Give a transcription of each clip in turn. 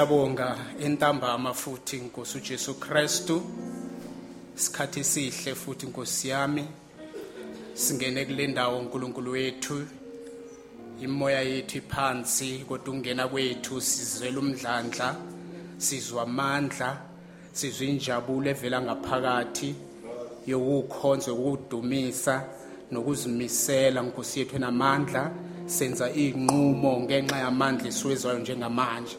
Siyabonga entambama futhi Nkosi uJesu Kristu. Sikhathi sihle futhi Nkosi yami. Singene kule ndawo uNkulunkulu wethu. Imoya yethu iphansi kodwa ungena kwethu sizwela umdlandla, sizwa amandla, sizwa injabulo evela ngaphakathi yokukhonza ukudumisa nokuzimisela Nkosi yethu namandla senza inqumo ngenxa yamandla esiwezwayo njengamanje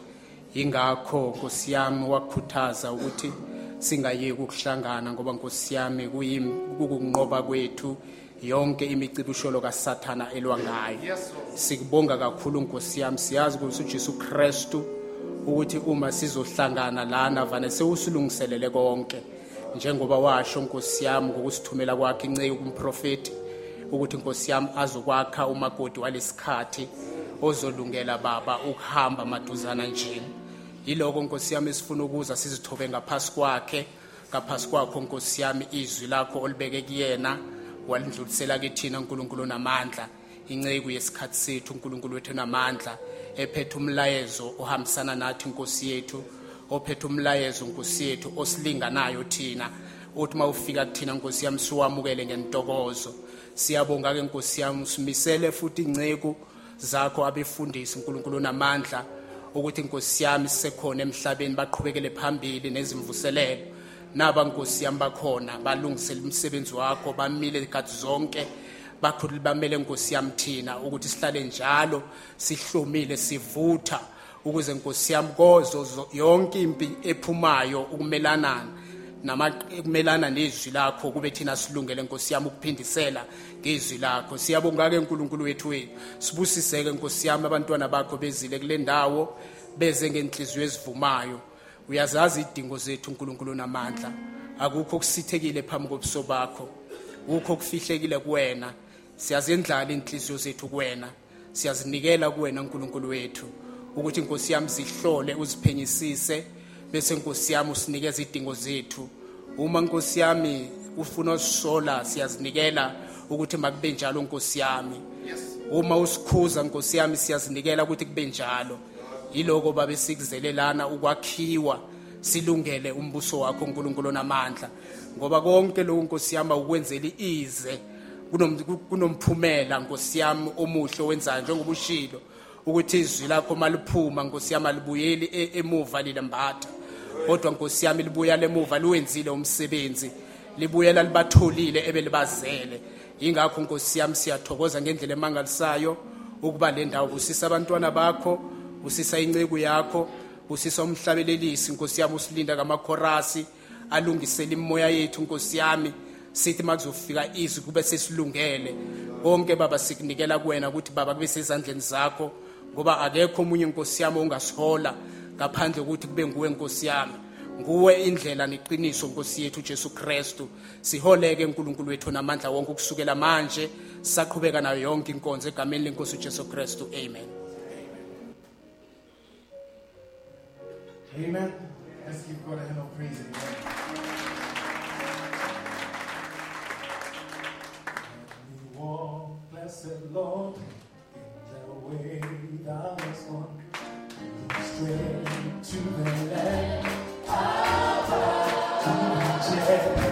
ingakho Nkosi yami wakhuthaza ukuthi singayeki ukuhlangana ngoba Nkosi yami kuyim- kukunqoba kwethu yonke imicibusholo kaSathana elwa ngayo. Sikubonga kakhulu Nkosi yami. Siyazi ukuthi uJesu Kristu ukuthi uma sizohlangana lana vane sewusilungiselele konke. Njengoba washo nkosi yami ngokusithumela kwakhe inceke kumprofeti ukuthi nkosi yami azokwakha umakoti walesikhathi ozolungela baba ukuhamba maduzana njeni yiloko nkosi yami esifuna ukuza sizithobe ngaphasi kwakhe ngaphasi kwakho nkosi yami izwi lakho olibeke kuyena walindlulisela kithina uNkulunkulu namandla. Inceku yesikhathi sethu uNkulunkulu wethu namandla ephethe umlayezo ohambisana nathi inkosi yethu ophethe umlayezo inkosi yethu osilinganayo thina. Uthi mawufika kuthina inkosi yami siwamukele ngentokozo. Siyabonga ke inkosi yami simisele futhi inceku zakho abefundisi uNkulunkulu namandla. Ukuthi inkosi yami sisekhona emhlabeni baqhubekele phambili nezimvuselelo. Naba nkosi yami bakhona balungisela umsebenzi wakho bamile ikhathi zonke bakhulu bamele nkosi yami thina ukuthi sihlale njalo sihlomile sivutha ukuze nkosi yami kozo yonke impi ephumayo ukumelana namakumelana nezwi lakho kube thina silungele nkosi yami ukuphindisela ngezwi lakho. Siyabonga ke nkulunkulu wethu wethu sibusiseke nkosi yami abantwana bakho bezile kule ndawo beze ngenhliziyo ezivumayo. Uyazazi idingo zethu uNkulunkulu namandla. Akukho okusithekile phambi kobuso bakho. Ukho kufihlekile kuwena. Siyazendlala iy'nhliziyo zethu kuwena. Siyazinikela kuwena uNkulunkulu wethu. Ukuthi inkosi yami zihlole uziphenyisise bese inkosi yami usinikeza idingo zethu. Uma inkosi yami ufuna usisola siyazinikela ukuthi makube njalo inkosi yami. Uma usikhuza inkosi yami siyazinikela ukuthi kube njalo. Yiloko babe sikuzelelana ukwakhiwa silungele umbuso wakho uNkulunkulu namandla. Ngoba konke lokho inkosi yami ukwenzela ize kunomphumela nkosi yami omuhle wenzayo njengoba ushilo ukuthi izwi lakho maliphuma nkosi yami alibuyeli e-, emuva lilembatha kodwa nkosi yami libuya lemuva liwenzile umsebenzi. Libuyela libatholile ebelibazele. Ingakho nkosi yami siyathokoza ngendlela emangalisayo ukuba le ndawo busisa abantwana bakho busisa inceku yakho busisa umhlabelelisi. Nkosi yami usilinda kamakhorasi alungisele imoya yethu nkosi yami. Sithi makuzofika izwi kube sesilungele. Konke baba sikunikela kuwena ukuthi baba kube sezandleni zakho ngoba akekho omunye inkosi yami ongasihola ngaphandle kokuthi kube nguwe inkosi yami nguwe indlela neqiniso nkosi yethu uJesu Kristu siholeke uNkulunkulu wethu namandla wonke ukusukela manje saqhubeka nayo yonke inkonzo egameni lenkosi uJesu Kristu amen Amen. Let's give God a hand of praise. Amen. Blessed Lord, in the way gone, straight to the land. Ah, to ah,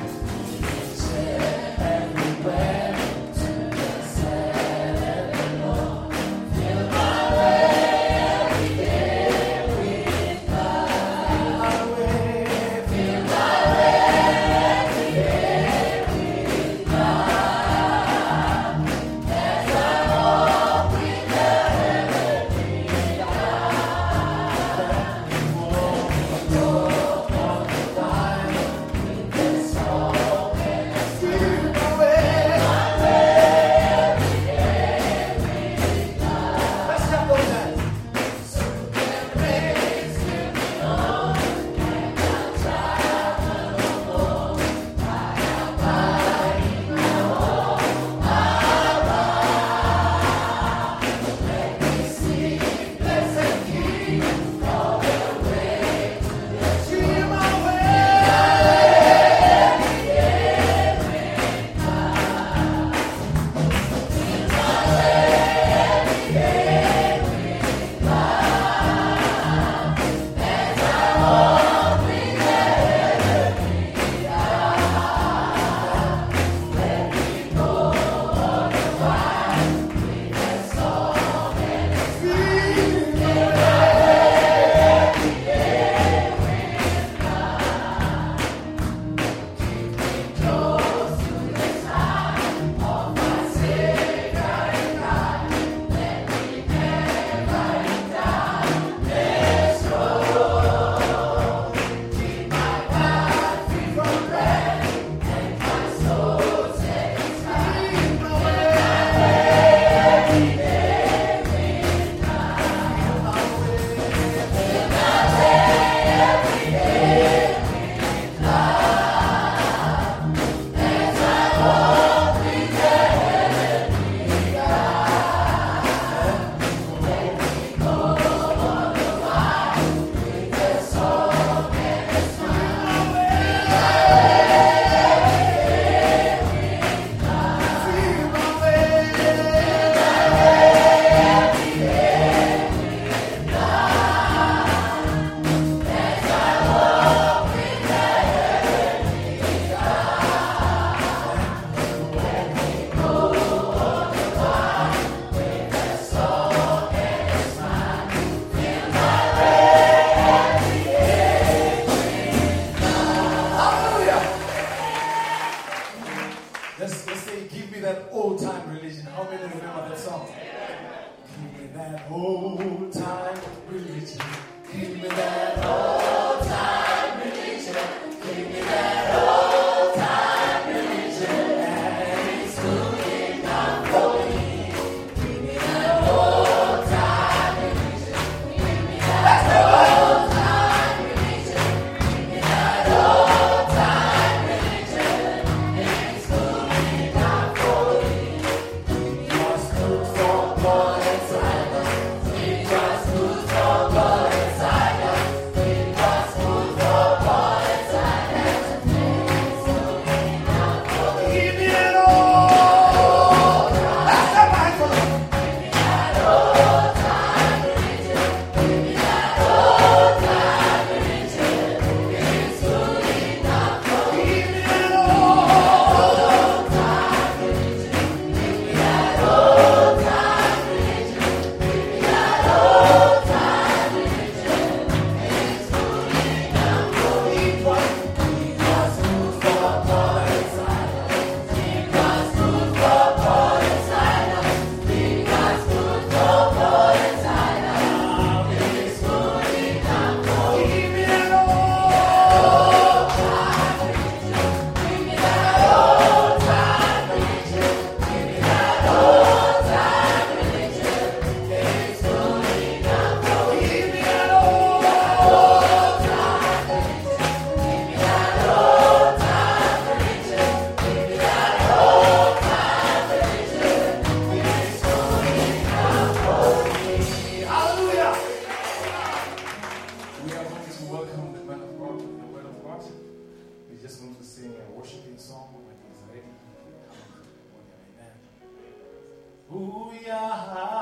Ooh, yeah,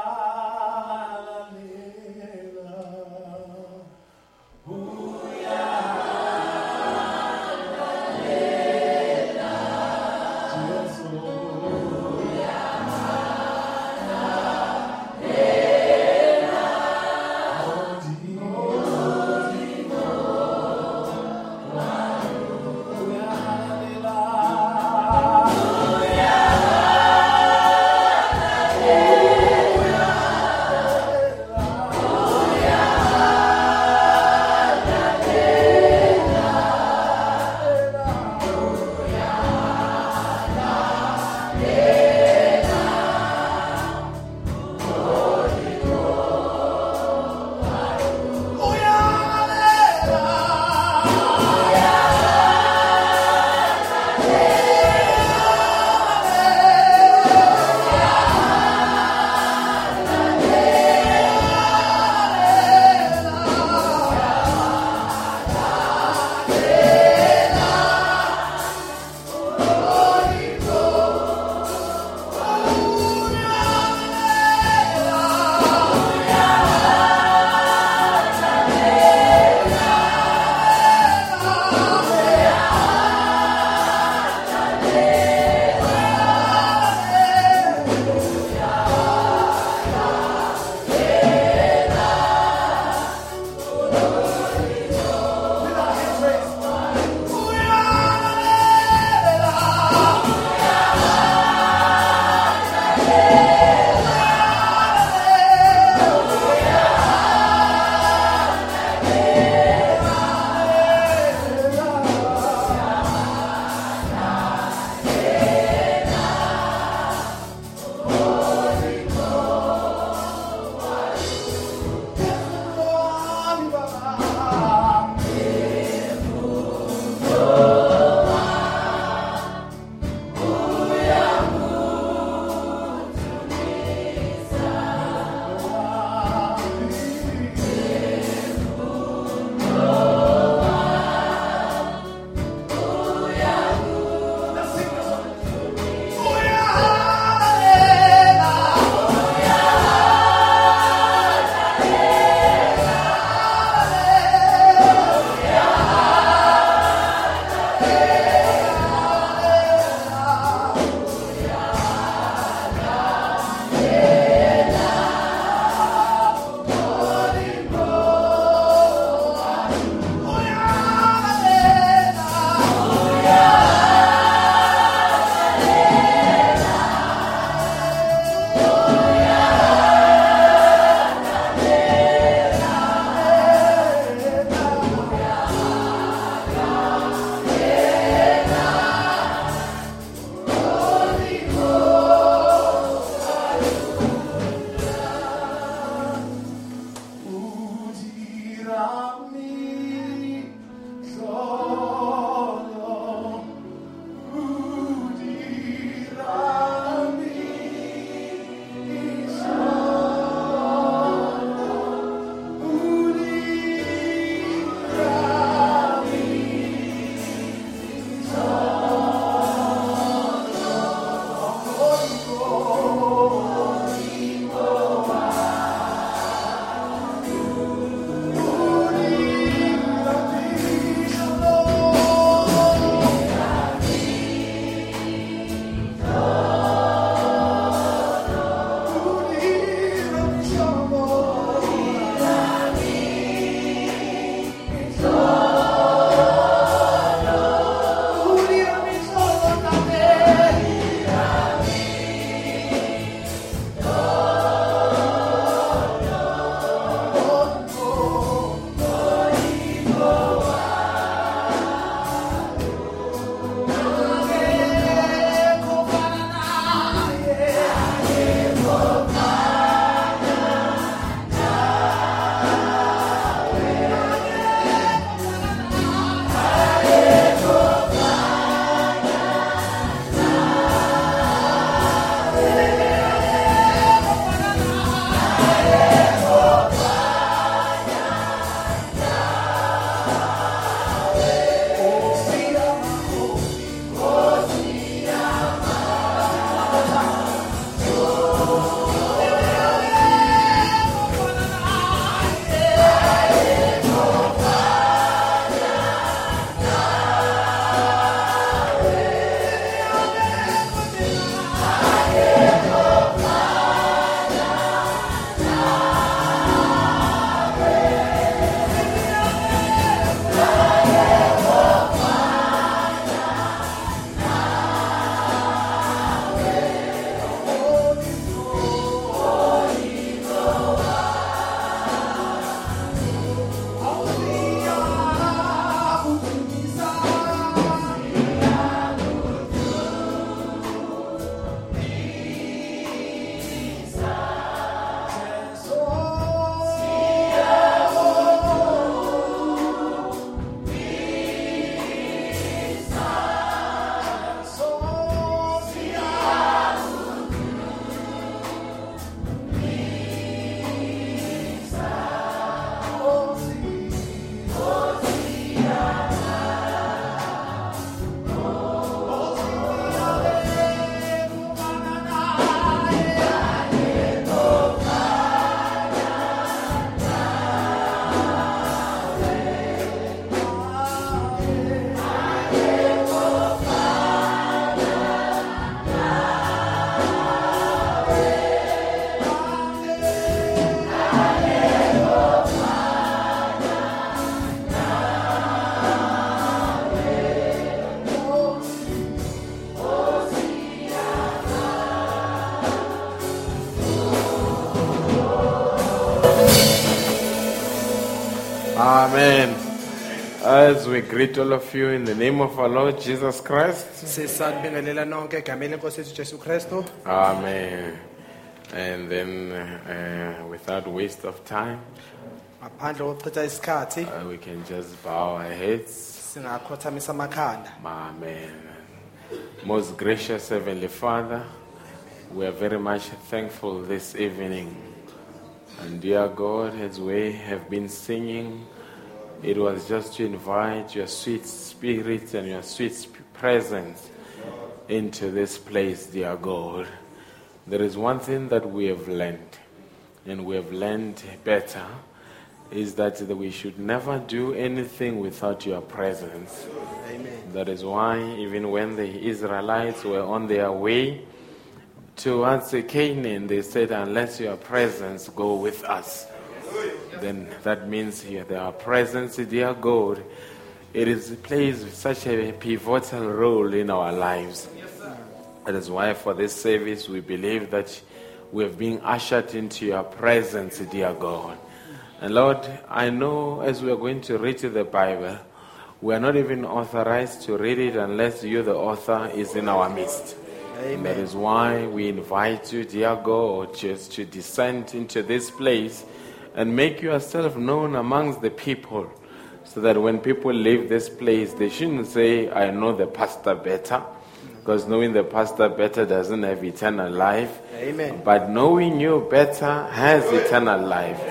we greet all of you in the name of our Lord Jesus Christ. sisanibingelela nonke egameni lenkosi yethu jesu kristu Amen. And then, uh, without waste of time, ngaphandle kokuchitha isikhathi uh, we can just bow our heads. singakhothamisa amakhanda Amen. Most gracious Heavenly Father, we are very much thankful this evening. And dear God, as we have been singing, it was just to invite your sweet spirit and your sweet presence into this place, dear God. There is one thing that we have learned, and we have learned better, is that we should never do anything without your presence. amen That is why, even when the Israelites were on their way towards Canaan, they said, Unless your presence go with us, then that means here their presence, dear God, it is plays such a pivotal role in our lives. That is why, for this service, we believe that we have been ushered into your presence, dear God. And Lord, I know as we are going to read the Bible, we are not even authorized to read it unless you, the author, is in our midst. And that is why we invite you, dear God, just to descend into this place and make yourself known amongst the people so that when people leave this place, they shouldn't say, I know the pastor better. Because knowing the pastor better doesn't have eternal life. Amen. But knowing you better has eternal life.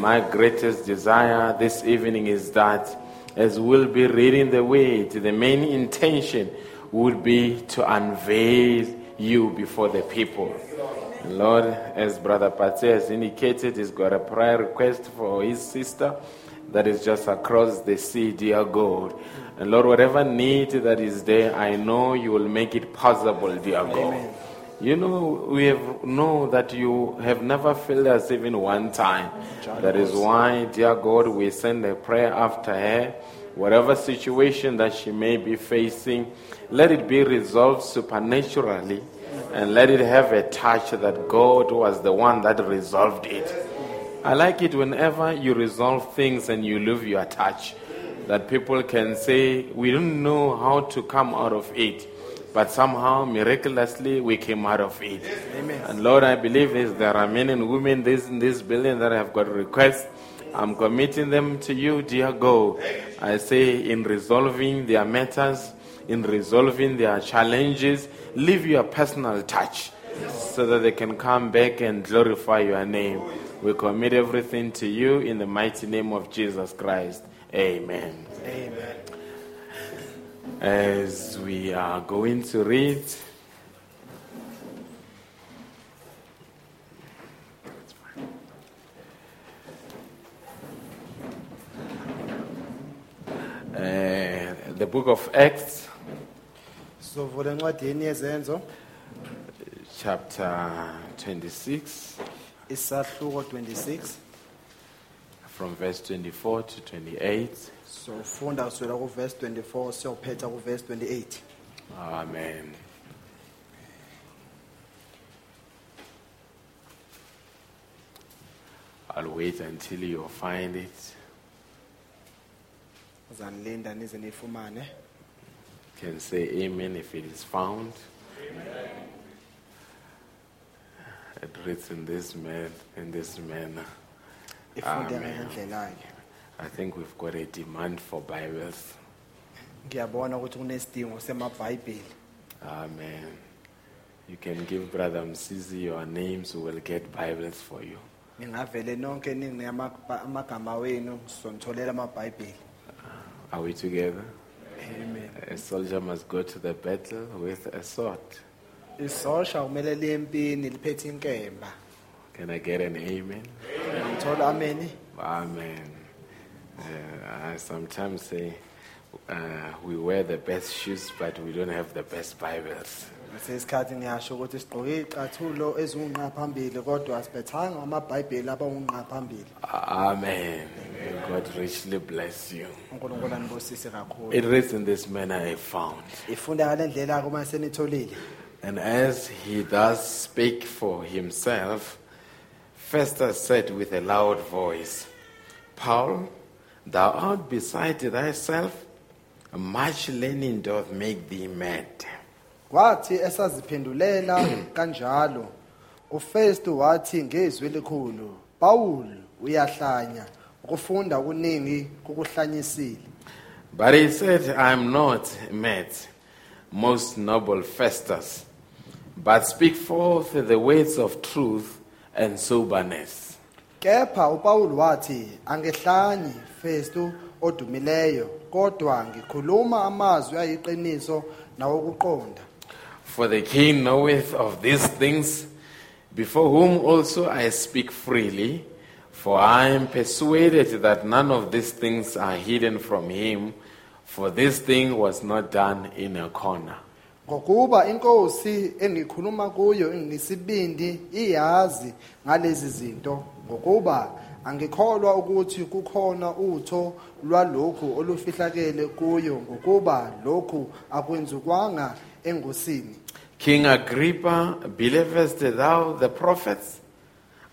My greatest desire this evening is that as we'll be reading the word, the main intention would be to unveil you before the people. Lord, as Brother Pate has indicated, he's got a prayer request for his sister that is just across the sea, dear God. And Lord, whatever need that is there, I know you will make it possible, dear God. You know, we have know that you have never failed us even one time. That is why, dear God, we send a prayer after her. Whatever situation that she may be facing, let it be resolved supernaturally and let it have a touch that God was the one that resolved it. I like it whenever you resolve things and you leave your touch. That people can say, we don't know how to come out of it. But somehow, miraculously, we came out of it. Amen. And Lord, I believe this, there are men and women this, in this building that have got requests. I'm committing them to you, dear God. I say, in resolving their matters, in resolving their challenges, leave your personal touch so that they can come back and glorify your name. We commit everything to you in the mighty name of Jesus Christ. Amen. amen As we are going to read, uh, the book of Acts, sizovula encwadini yezenzo chapter 26, isahluko 26 from verse 24 to 28. sofunda kusukela kuvesi 24 siyophetha kuvesi 28 Amen. I'll wait until you find it. uzanilinda nize niyifumane Can say amen if it is found. Amen. It reads in this man in this manner. Amen. I think we've got a demand for Bibles. ngiyabona ukuthi kunesidingo semabhayibheli Amen. You can give Brother Msizi your names, we will get Bibles for you. ningavele nonke ninginike amagba- amagama wenu sizonitholela amabhayibheli Are we together? Amen A soldier must go to the battle with a sword. isosha kumele liye empini liphethe inkemba Can I get an amen? ngithola ameni Amen. Uh, I sometimes say uh, we wear the best shoes, but we don't have the best Bibles. Sesikhathi ngiyasho ukuthi sigqoke iy'cathulo eziwunqa phambili kodwa siphethanga amabhayibheli abawunqa phambili Amen. May God richly bless you. unkulunkulu anibusise kakhulu It reads in this manner I found. ifunda ngale ndlela-ke uma senitholile And as he thus spake for himself, Festus said with a loud voice, Paul, Thou art beside thyself, much learning doth make thee mad. Kwathi esaziphendulela kanjalo uFestu wathi ngezwi elikhulu Paul uyahlanya ukufunda kuningi kukuhlanyisile But he said, I am not mad, most noble Festus, but speak forth the words of truth and soberness. kepha uPaul wathi angehlanyi Festu odumileyo kodwa ngikhuluma amazwi ayiqiniso nawokuqonda For the king knoweth of these things, before whom also I speak freely. For I am persuaded that none of these things are hidden from him, for this thing was not done in a corner. ngokuba inkosi engikhuluma kuyo ngisibindi iyazi ngalezi zinto ngokuba angikholwa ukuthi kukhona utho lwalokhu olufihlakele kuyo ngokuba lokhu akwenzukwanga engosini King Agrippa, believest thou the prophets?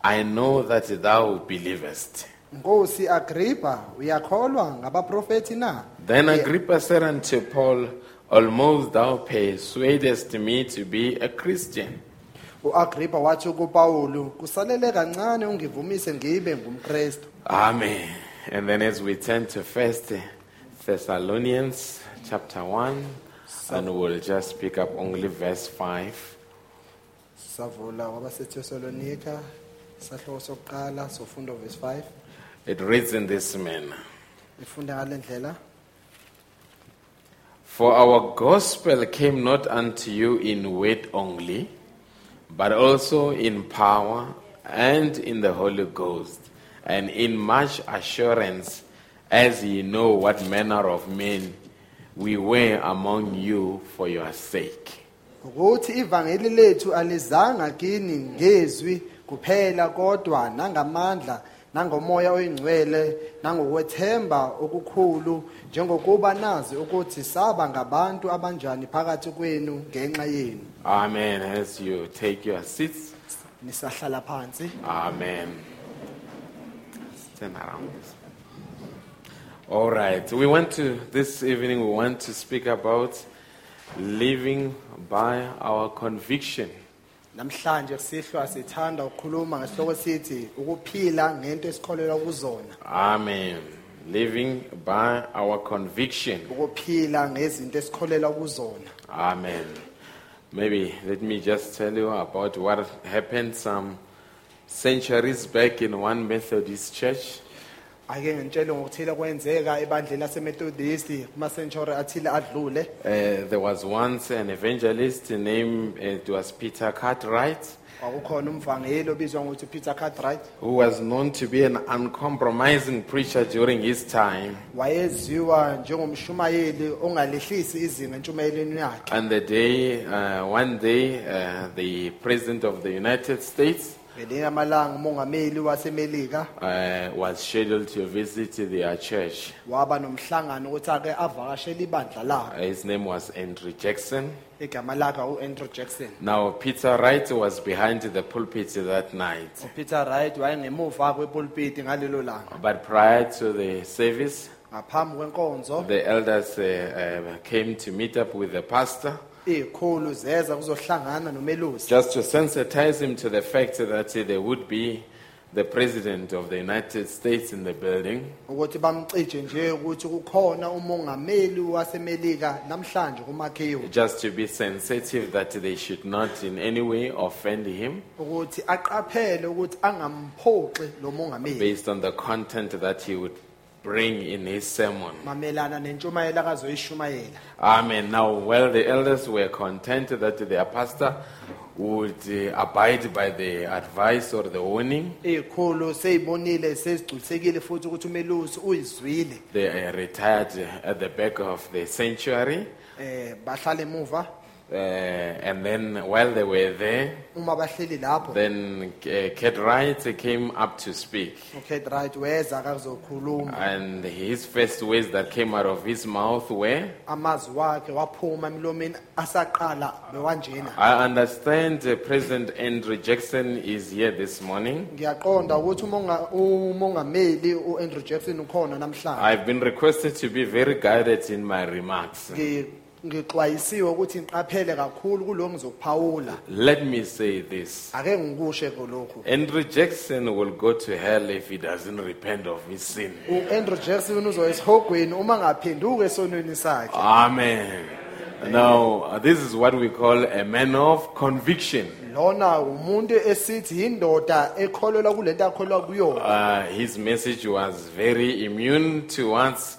I know that thou believest. Nkosi Agrippa uyakholwa ngabaprofeti na Then Agrippa said unto Paul, Almost thou persuadest me to be a Christian. uAgrippa wathi kuPawulu kusalele kancane ungivumise ngibe ngumKristu Amen. And then as we turn to First Thessalonians chapter 1, and we'll just pick up only verse 5. savula wabaseThessalonika sahloko sokuqala sofunda verse 5 It reads in this manner. ifunda For our gospel came not unto you in word only, but also in power and in the Holy Ghost, and in much assurance, as ye know what manner of men we were among you for your sake. ukuthi ivangeli lethu alizanga kini ngezwi kuphela kodwa nangamandla nangomoya oyingcwele nangokwethemba okukhulu njengokuba nazi ukuthi saba ngabantu abanjani phakathi kwenu ngenxa yenu Amen. As you take your seats, nisahlala phansi Amen. Turn around. All right. We want to, this evening, we want to speak about living by our conviction. namhlanje sihlwa sithanda ukukhuluma ngesihloko sithi ukuphila ngento esikholelwa kuzona Amen. Living by our conviction. ukuphila ngezinto esikholelwa kuzona Amen. Maybe let me just tell you about what happened some centuries back in one Methodist church. Ake ngitshele ngokuthile kwenzeka ebandleni lasemethodist athile adlule Uh, there was once an evangelist named, uh, it was Peter Cartwright. kwakukhona umvangeli obizwa ngokuthi upeter cartwright who was known to be an uncompromising preacher during his time. wayeziwa njengomshumayeli ongalehlisi izinga yakhe And the day, uh, one day, uh, the president of the United States ngelinye amalanga umongameli wasemelika uh, was scheduled to visit their church. waba nomhlangano ukuthi ake avakashele ibandla Uh, labo his name was Andrew Jackson. igama lakhe u-andrew jackson Now, Peter Wright was behind the pulpit that night. upeter wright wayengemuva kwepulpiti ngalelo langa But prior to the service, ngaphambi kwenkonzo the elders uh, uh, came to meet up with the pastor iy'khulu zeza kuzohlangana nomelusi. Just to sensitize him to the fact that there would be the president of the United States in the building. ukuthi bamcije nje ukuthi kukhona umongameli wasemelika namhlanje kumakhiwo Just to be sensitive that they should not in any way offend him. Ukuthi aqaphele ukuthi angamphoxi lo mongameli. Based on the content that he would bring in his sermon. mamelana nentshumayelo akazoyishumayela Amen. Now, while the elders were content that their pastor would uh, abide by the advice or the warning, iy'khulu sey'bonile sezigculisekile futhi ukuthi umelusi uyizwile they uh, retired at the back of the sanctuary. um bahlala emuva Uh, and then while they were there, uma bahleli lapho then uh, Wright came up to speak. ukate right weza akakuzokhuluma And his first words that came out of his mouth were, amazwi wakhe waphuma emlomeni asaqala bewanjena I understand uh, President Andrew Jackson is here this morning. ngiyaqonda ukuthi umonga- umongameli u-andrew jackson ukhona namhlanje I've been requested to be very guided in my remarks. Ngi- ngixwayisiwe ukuthi ngiqaphele kakhulu kulo ngizokuphawula Let me say this. ake ngikushe lokhu Andrew Jackson will go to hell if he doesn't repent of his sin. u-andrew jackson uzoya esihogweni uma ngaphenduka esonweni sakhe Amen. Now, uh, this is what we call a man of conviction. lona umuntu esithi yindoda ekholelwa akholwa kuyona Uh, his message was very immune towards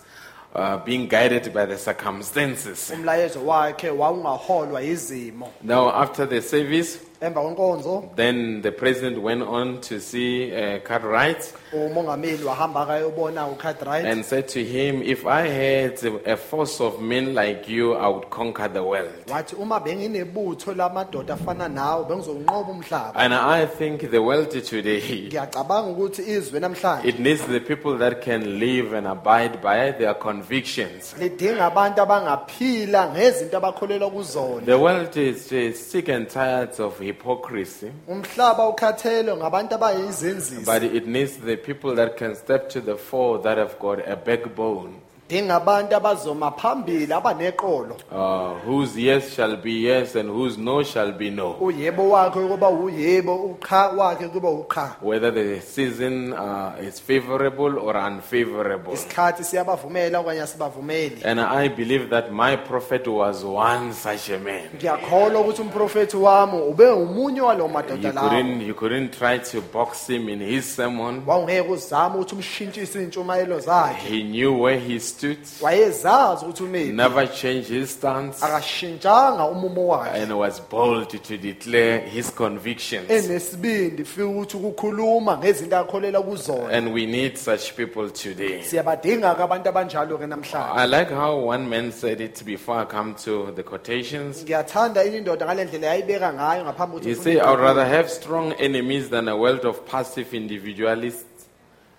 uh, being guided by the circumstances. umlayezo wakhe wawungaholwa izimo Now, after the service, emva kwenkonzo then the president went on to see uh, Cartwright umongameli wahamba akayobona ucartwright and said to him, If I had a force of men like you, I would conquer the world. wathi uma benginebutho lamadoda afana nawe bengizowunqoba umhlaba. And I think the world today, ngiyacabanga ukuthi izwe namhlanje it needs the people that can live and abide by their convictions. lidinga abantu abangaphila ngezinto abakholelwa kuzona. The world is, is sick and tired of hypocrisy, umhlaba ukhathelwe ngabantu abayizenzisi but it needs the people that can step to the fore that have got a backbone, dinga abantu abazoma phambili abaneqolo uh, whose yes shall be yes and whose no shall be no. uyebo wakhe kuba uyebo ucha wakhe kuba ucha Whether the season uh, is favorable or unfavorable. isikhathi siyabavumela okanye asibavumeli And I believe that my prophet was one such a man. ngiyakholwa ukuthi umprofethi wami ube umunye walo madoda You lawo couldn't, you couldn't try to box him in his sermon. wawungeke uzame ukuthi umshintshise iy'ntshumayelo zakhe He knew where he stood, wayezazi ukuthi umephi never changed his stance, akashintshanga umumo wakhe and was bold to declare his convictions. enesibindi fika ukuthi ukukhuluma ngezinto akholela kuzona And we need such people today. siyabadinga-ke abantu abanjalo-ke namhlanje I like how one man said it before I come to the quotations. ngiyathanda ini indoda ngale ndlela yayibeka ngayo ngaphambi He said, I would rather have strong enemies than a world of passive individualists.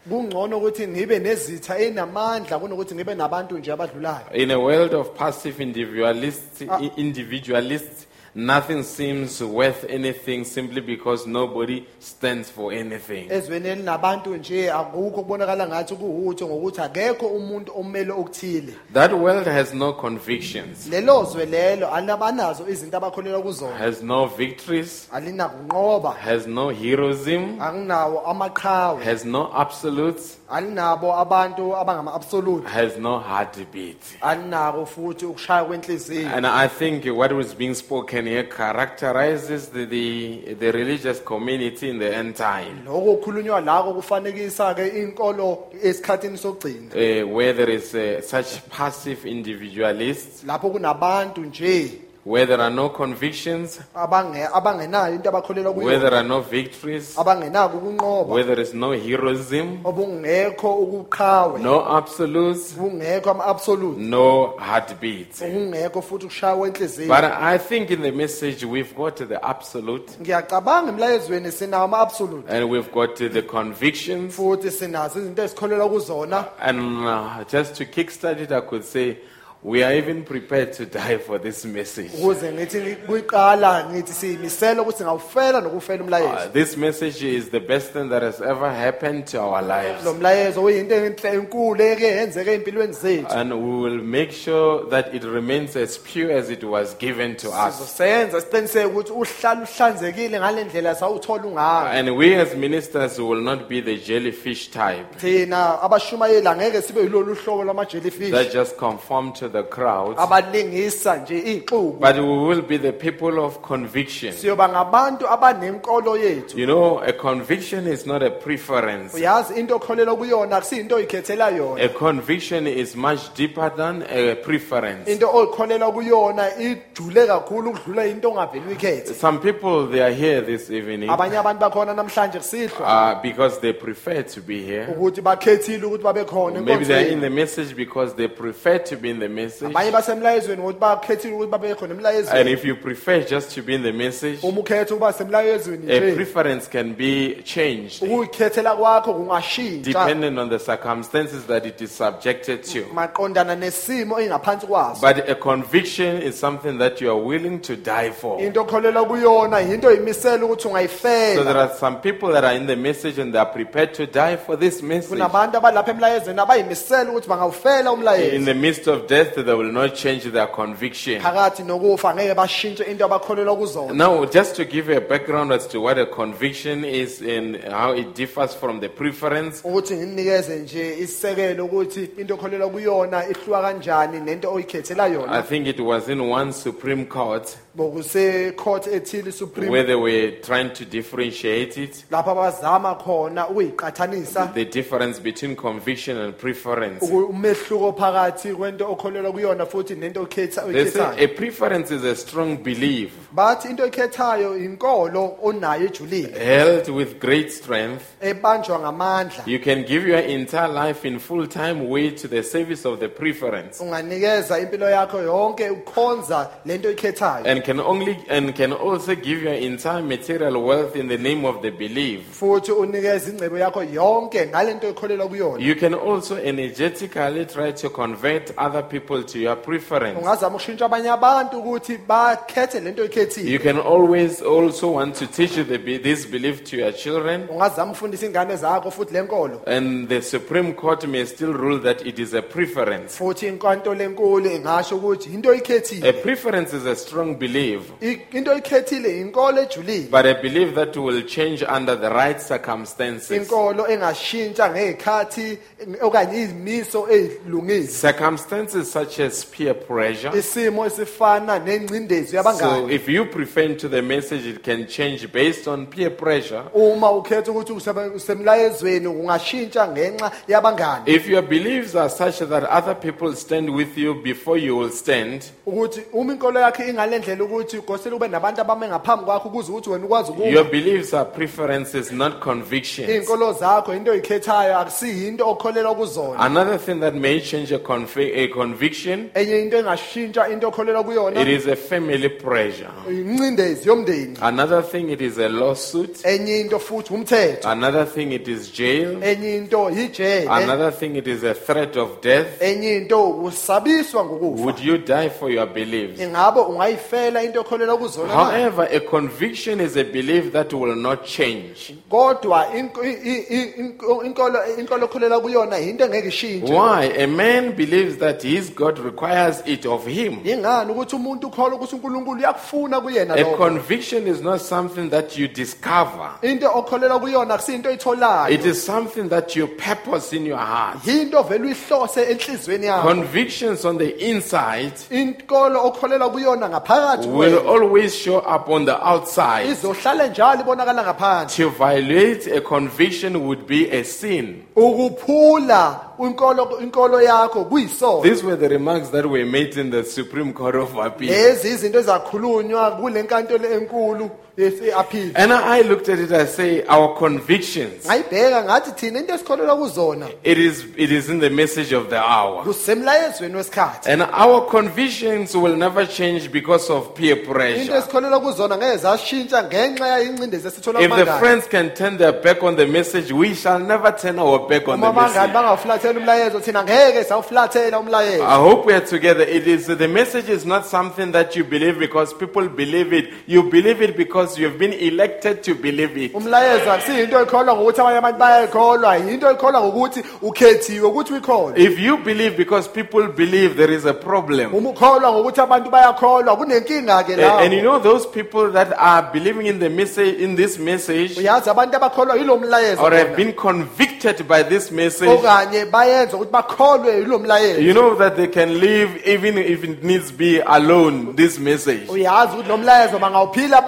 Kungcono ukuthi ngibe nezitha enamandla kunokuthi ngibe nabantu nje abadlulayo In a world of passive individualists, Ah. i- individualists, nothing seems worth anything simply because nobody stands for anything. ezweni elinabantu nje akukho kubonakala ngathi kuwutho ngokuthi akekho umuntu omele okuthile. That world has no convictions, lelo zwe lelo alabanazo izinto abakholelwa kuzona. Has no victories, alinakunqoba. Has no heroism, akunawo amaqhawe. Has no absolutes, alinabo abantu abangama-absolute. Has no heartbeat. alinako futhi ukushaya kwenhliziyo. And I think what was being spoken characterizes the, the, the religious community in the end time. lokho kukhulunywa lako kufanekisa-ke inkolo esikhathini sokugcina. Uh, where there is uh, such passive individualists, lapho kunabantu nje where there are no convictions, abange- abangenayo into abakholelwa where there are no victories, abangenako ukunqoba. where there is no heroism, obungekho ukuqhawe no absolutes, kungekho ama-absolute no heartbeats. kungekho futhi ukushaya kwenhliziyo But I think in the message we've got the absolute ngiyacabanga emlayezweni sinawo ama-absolute and we've got the convictions. futhi sinazo izinto ezikholelwa kuzona. And uh, just to kickstart it, I could say we are even prepared to die for this message. ukuze ngithi kuyiqala ngithi siyimisela ukuthi ngawufela nokufela Uh, umlayezo this message is the best thing that has ever happened to our lives. lo mlayezo uyinto enhle enkulu eke yenzeka ey'mpilweni zethu And we will make sure that it remains as pure as it was given to us. sizosenza siqiniseke ukuthi uhlala uhlanzekile ngale ndlela sawuthola ungayo And we as ministers will not be the jellyfish type thina abashumayeli angeke sibe yilolu hlobo lwama-jellyfish that just conform to the crowd, abalingisa nje iy'xuku but we will be the people of conviction. siyoba ngabantu abanenkolo yethu You know, a conviction is not a preference. uyazi into okholelwa kuyona akusiyinto oyikhethela yona A conviction is much deeper than a preference. into oyikholelwa kuyona ijule kakhulu ukudlula into ongaveli uyikhethe Some people, they are here this evening abanye abantu bakhona namhlanje kusihlwa uh, because they prefer to be here. ukuthi bakhethile ukuthi babe khona Maybe they're in enkonzweni. the message because they prefer to be in the message. message. abanye basemlayezweni ukuthi bakhethile ukuthi babe khona And emlayezweni if you prefer just to be in the message, uma ukhetha ukuba semlayezweni a nje preference can be changed ukuyikhethela kwakho kungashintsha depending on the circumstances that it is subjected to. maqondana nesimo engaphansi kwaso But a conviction is something that you are willing to die for. into okholelwa kuyona yinto yimisela ukuthi So there ungayifela are some people that are in the message and they are prepared to die for this message. kunabantu abalapha emlayezweni abayimisela ukuthi bangawufela In umlayezo the midst of death, they will not change their conviction. phakathi nokufa ngeke bashintshe into abakholelwa kuzona. Now, just to give you a background as to what a conviction is and how it differs from the preference, ukuthi nginikeze nje isisekelo ukuthi into okholelwa kuyona ihluka kanjani nento oyikhethela I think it was in one Supreme Court bokuse court ethile where supreme. They were trying to differentiate it lapha abazama khona ukuyiqathanisa the difference between conviction and preference. uku- umehluko phakathi kwento okholelwa kuyona futhi nento okhetha They say oyikhethayo a preference is a strong belief. Bathi into oyikhethayo inkolo onayo ejulile. Held with great strength. ebanjwa ngamandla. You can give your entire life in full time way to the service of the preference. unganikeza impilo yakho yonke ukhonza lento oyikhethayo and can only and can also give your entire material wealth in the name of the belief. futhi unikeze ingcebo yakho yonke ngalento oyikholelwa kuyona You can also energetically try to convert other people to your preference. ungazama ukushintsha abanye abantu ukuthi bakhethe lento oyikhethile You can always also want to teach the, be- this belief to your children, ungazama ufundisa ingane zakho futhi lenkolo and the Supreme Court may still rule that it is a preference. futhi inkantolo enkulu ingasho ukuthi into oyikhethile A preference is a strong belief, I- into oyikhethile inkolo ejulile but a belief that will change under the right circumstances. inkolo engashintsha ngezikhathi okanye izimiso ezilungile Circumstances such as peer pressure. isimo esifana nengcindezi So yabangani if you prefer into the message, it can change based on peer pressure. uma ukhetha ukuthi usebe- usemlayezweni ungashintsha ngenxa yabangani If your beliefs are such that other people stand with you before you will stand, ukuthi uma inkolo yakhe ingalendlela ukuthi ugosele ube nabantu abame ngaphambi kwakho ukuze ukuthi wena ukwazi your ukuma beliefs are preferences, not convictions. iy'nkolo zakho into oyikhethayo akusiyinto okholelwa kuzona Another thing that may change a, conviction, enye into engashintsha into okholelwa it kuyona is a family pressure. incindezi yomndeni Another thing, it is a lawsuit. enye into futhi umthetho Another thing, it is jail. enye into yijele Another thing, it is a threat of death. enye into usabiswa ngokufa Would you die for your beliefs? ingabe ungayifela into okholelwa kuzona na? However, a conviction is a belief that will not change. kodwa inko- i- i- i- inko- inkolo inkolo okholelwa kuyona into engeke ishintshe Why? A man believes that his God requires it of him. ingani ukuthi umuntu ukholwa ukuthi unkulunkulu uyakufuna kuyena A lokho conviction is not something that you discover. into okholelwa kuyona akusiyinto oyitholayo It is something that you purpose in your heart. yinto vele uyihlose enhliziyweni yakho Convictions on the inside inkolo okholelwa kuyona ngaphakathi will always show up on the outside. izohlala njalo ibonakala ngaphandle To violate a conviction would be a sin. ukuphula inkolo inkolo yakho kuyisono These were the remarks that were made in the Supreme Court of Appeal. lezi izinto ezakhulunywa kule nkantolo enkulu yesi-appeal And I looked at it, I say, our convictions, ngayibheka ngathi thina into esikholelwa kuzona it is, it is in the message of the hour. kusemlayezweni wesikhathi And our convictions will never change because of peer into pressure. esikholelwa kuzona ngeke zashintsha ngenxa yayincindezi esithola If the kumangani friends can turn their back on the message, we shall never turn our back on uma the abangani message. bangawufulathela umlayezo thina ngeke sawufulathela umlayezo I hope we are together. It is the message is not something that you believe because people believe it. You believe it because you have been elected to believe it. umlayezo akusiyinto oyikholwa ngokuthi abanye abantu bayayikholwa yinto oyikholwa ngokuthi ukhethiwe ukuthi uyikholwe If you believe because people believe, there is a problem. uma ukholwa ngokuthi abantu bayakholwa kunenkinga-ke And, and you lapho know those people that are believing in the message in this message uyazi abantu abakholwa yilo mlayezo or have been convicted by this message. okanye bayenza ukuthi bakholwe yilo mlayezo You know that they can live even if it needs be alone. This message. uyazi ukuthi lo mlayezo bangawuphila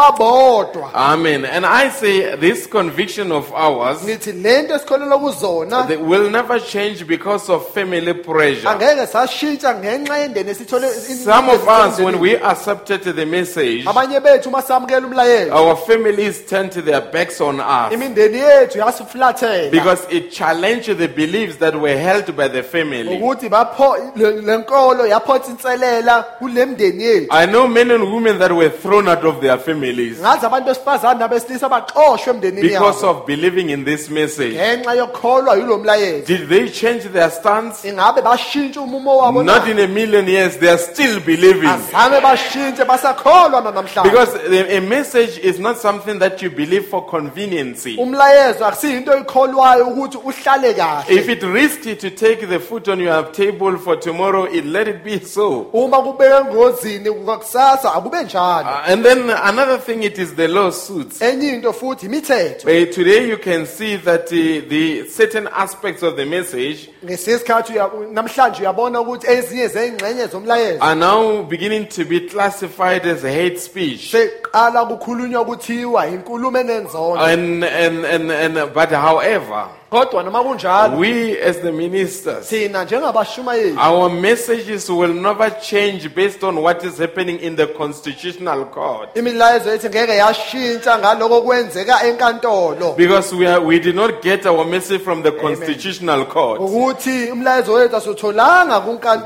Amen. And I say this conviction of ours ngithi lento esikholelwa kuzona will never change because of family pressure. angeke sashintsha ngenxa yendeni esithole Some of us, when we accepted the message, abanye bethu uma samukela umlayezo our families turned their backs on us imindeni yethu yasifulathela because it challenged the beliefs that were held by the family. ukuthi bapho le le yaphotha inselela kule mndeni yethu I know men and women that were thrown out of their families ngazi abantu besifazane nabesilisa baxoshwe emndenini because yabo of believing in this message. ngenxa yokukholwa yilo mlayezo Did they change their stance? ingabe bashintsha umumo wabo na? Not in a million years, they are still believing. azange bashintshe basakholwa nanamhlanje Because a, a message is not something that you believe for convenience. umlayezo akusiyinto oyikholwayo ukuthi uhlale kahle If it risky to take the food on your table for tomorrow, it let it be so. uma kubeke engozini kwakusasa akube njalo Uh, and then another thing, it is the lawsuits. enye into futhi imithetho Uh, today you can see that uh, the certain aspects of the message ngesisikhathi uya- namhlanje uyabona ukuthi ezinye zeyingxenye zomlayezo are now beginning to be classified as hate speech. seqala kukhulunywa kuthiwa inkulumo enenzondo And, and, and, and, but however, kodwa noma kunjalo we as the ministers, thina njengabashumayeli our messages will never change based on what is happening in the constitutional court. imilayezo yethu ngeke yashintsha ngaloko kwenzeka enkantolo Because we, are, we did not get our message from the constitutional court. ukuthi umlayezo wethu asutholanga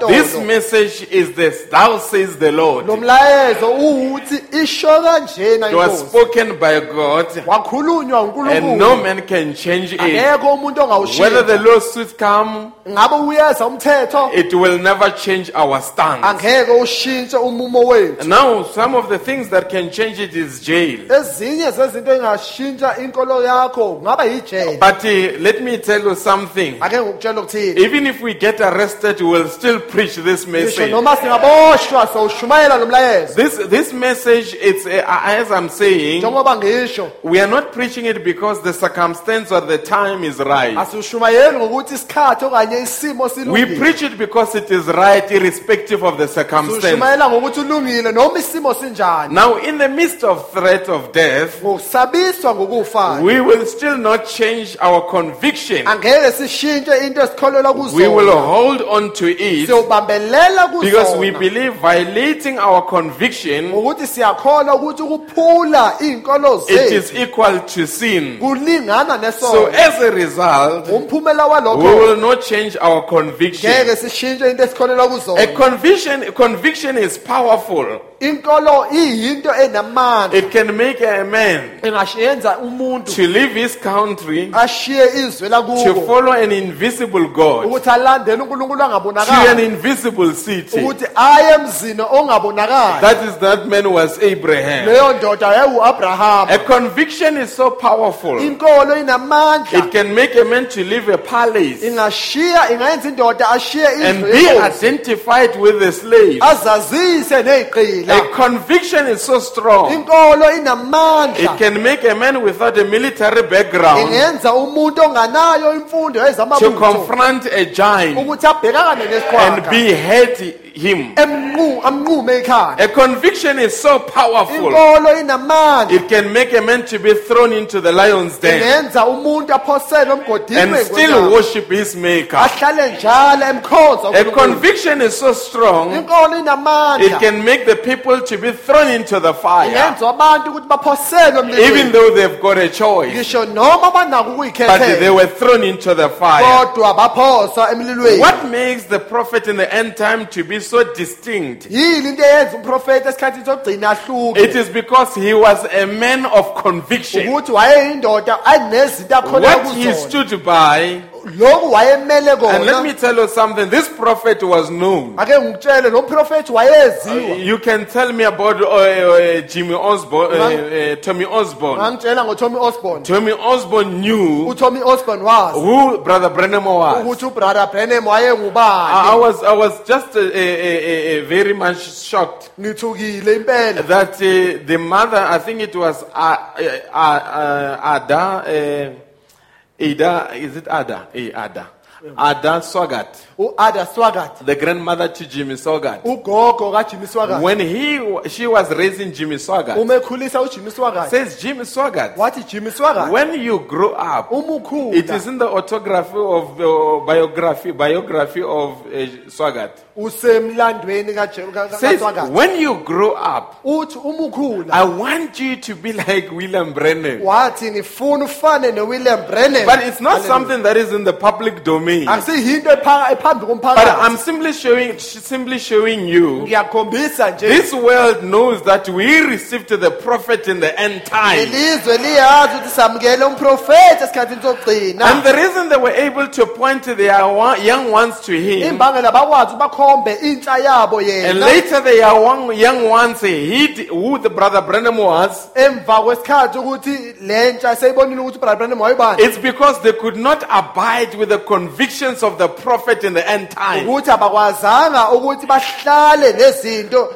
This message is this thou says the Lord. lo mlayezo isho kanjena It was spoken by God wakhulunywa and no man can change it. Umuntu Whether the lawsuits come, ngabe uyeza umthetho it will never change our stance. angeke ushintshe umumo wethu Now, some of the things that can change it is jail. ezinye zezinto engashintsha inkolo yakho kungaba yijele But uh, let me tell you something. ake ngokutshela ukuthini Even if we get arrested, we will still preach this message. noma singaboshwa sowushumayela lo mlayezo This, this message, it's, uh, as I'm saying, njengoba ngisho we are not preaching it because the circumstance or the time is right. asiwushumayeli ngokuthi isikhathi okanye isimo We silungile preach it because it is right, irrespective of the circumstance. siwushumayela ngokuthi ulungile noma isimo sinjani Now, in the midst of threat of death, ngokusabiswa we will still not change our conviction. angeke sishintshe into esikholelwa We will kuzona hold on to it siyobambelela because we kuzona believe violating our conviction, ukuthi siyakholwa ukuthi ukuphula iy'nkolo it is equal to sin. kulingana So nesono as a result, umphumela we walokho will not change our conviction. ngeke sishintshe into esikholelwa A kuzona conviction, conviction is powerful. inkolo iyinto enamandla It can make a man engashiyenza umuntu to leave his country ashiye izwe to lakubo follow an invisible God ukuthi alandele unkulunkulu to an angabonakali invisible city. ukuthi aye emzini ongabonakali That is that man was Abraham. leyo ndoda yayiwu-abrahama A conviction is so powerful. inkolo inamandla It can make a man to leave a palace ingashiya ingayenza ashiye and be identified with the slave. azazise ney'qila A conviction is so strong. inkolo It can make a man without a military background ingenza umuntu onganayo imfundo to confront a giant and be behead him. emnqu- amnqume ikhanda A conviction is so powerful. It can make a man to be thrown into the lion's den. Ingenza umuntu aphoselwe emgodini and still worship his maker. ahlale njalo emkhonza A conviction is so strong, it can make the people to be thrown into the fire, ingenza abantu ukuthi baphoselwe even though they've got a choice. ngisho noma banako But they were thrown into the fire. kodwa baphoswa emlilweni. What makes the prophet in the end time to be so distinct? yini into eyenza umprofeti esikhathini sokugcina ahluke It is because he was a man of conviction. ukuthi wayeyindoda anezinto akholelwa What he kuzona stood by, lokhu wayemele and let kona me tell you something, this prophet was known. ake ngikutshele lo mprofethi wayeziwa You can tell me about uh, uh, Jimmy Osborne, uh, uh, Tommy Osborn. ngangitshela ngotommy osborn Tommy Osborn knew utommy osborn wazi who Brother Branham was. ukuthi ubrother branham I, I wayengubani was I was just uh, uh, uh, uh, very much shocked ngithukile impela that uh, the mother, I think it was uh, uh, uh, Ada, uh, Ada, is it Ada? Eh, Ada. Ada Swaggart, u-ada swaggart the grandmother to Jimmy Swaggart. ugogo kajimmy swaggart When he she was raising Jimmy Swaggart, uma ekhulisa ujimmy swaggart says Jimmy Swaggart, wathi jimmy swaggart when you grow up, uma it is in the autography of the biography biography of uh, Swaggart. usemlandweni ka- ka- Says when you grow up, uthi uma I want you to be like William Branham. wathi ngifuna ufane nowilliam branham But it's not Hallelujah. something that is in the public domain. Me. akusiyinto epha- ephambi But I'm simply showing, simply showing you. ngiyakhombisa nje This world knows that we received the prophet in the end time. ilizwe liyazi ukuthi samukele umprofethi esikhathini sokugcina And the reason they were able to point their young ones to him, imbangela bakwazi bakhombe intsha yabo and later the young ones hid who the brother Branham was, emva kwesikhathi ukuthi le seyibonile ukuthi ubrother Branham wayebani it's because they could not abide with the convictions of the prophet in the end time. ukuthi abakwazanga ukuthi bahlale nezinto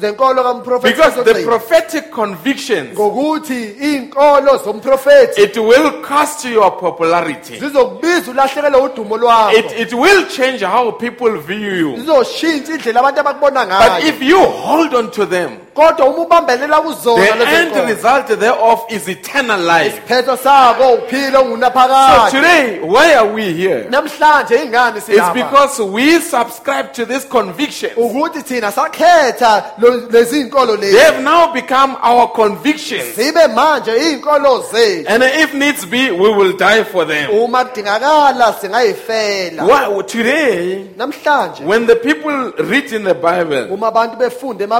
zenkolo kamprofethi Because the prophetic convictions, ngokuthi iy'nkolo zomprofethi it will cost you your popularity. zizokubiza ulahlekelwe udumo lwakho It, it will change how people view you. zizoshintsha indlela abantu abakubona But if you hold on to them, kodwa uma ubambelela kuzona the end result thereof is eternal life. isiphetho sako uphile So today, why are we here? Namhlanje ingani It's because we subscribe to this conviction. ukuthi thina sakhetha lo- lezi nkolo They lezi have now become our convictions. zibe manje iy'nkolo zethu And if needs be, we will die for them. uma kudingakala singayifela Why, today, namhlanje when the people read in the Bible uma abantu befunde and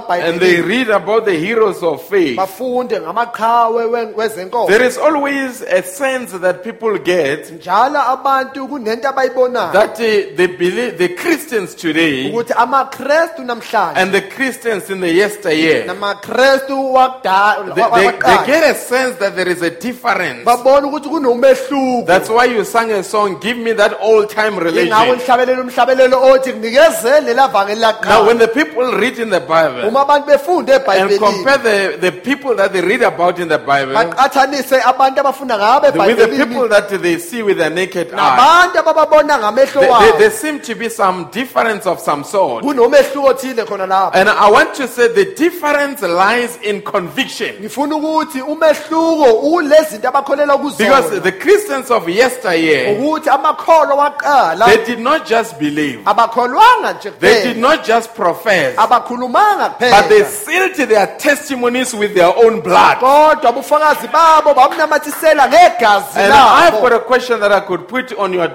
they emabhayibhelini read about the heroes of faith, bafunde ngamaqhawe we- wezenkolo there is always a sense that people get njalo abantu kunento abayibonayo that uh, they believe the Christians today ukuthi amakrestu namhlanje and the Christians in the yesteryear, namakrestu wakudala- they, they, they get a sense that there is a difference. babona ukuthi kunomehluko That's why you sang a song, Give Me That Old Time Religion. nihlabelele umhlabelelo othi nginikezele lavangeli Now, when the people read in the Bible uma abantu befunde and compare the, the people that they read about in the Bible baqathanise abantu abafunda ngabo with the people that they see with their naked eye, nabantu ngamehlo there, there, wabo. there seem to be some difference of some sort. kunomehluko othile khona lapho. And I want to say the difference lies in conviction. ngifuna ukuthi umehluko ulezinto abakholela Because kuzona. The Christians of yesteryear, ukuthi amakholo waqala. they did not just believe, abakholwanga nje they did kuphela not just profess, abakhulumanga but they kuphela sealed their testimonies with their own blood. kodwa ubufakazi babo babunamathisela ngegazi And I've labo. got a question that I could put on your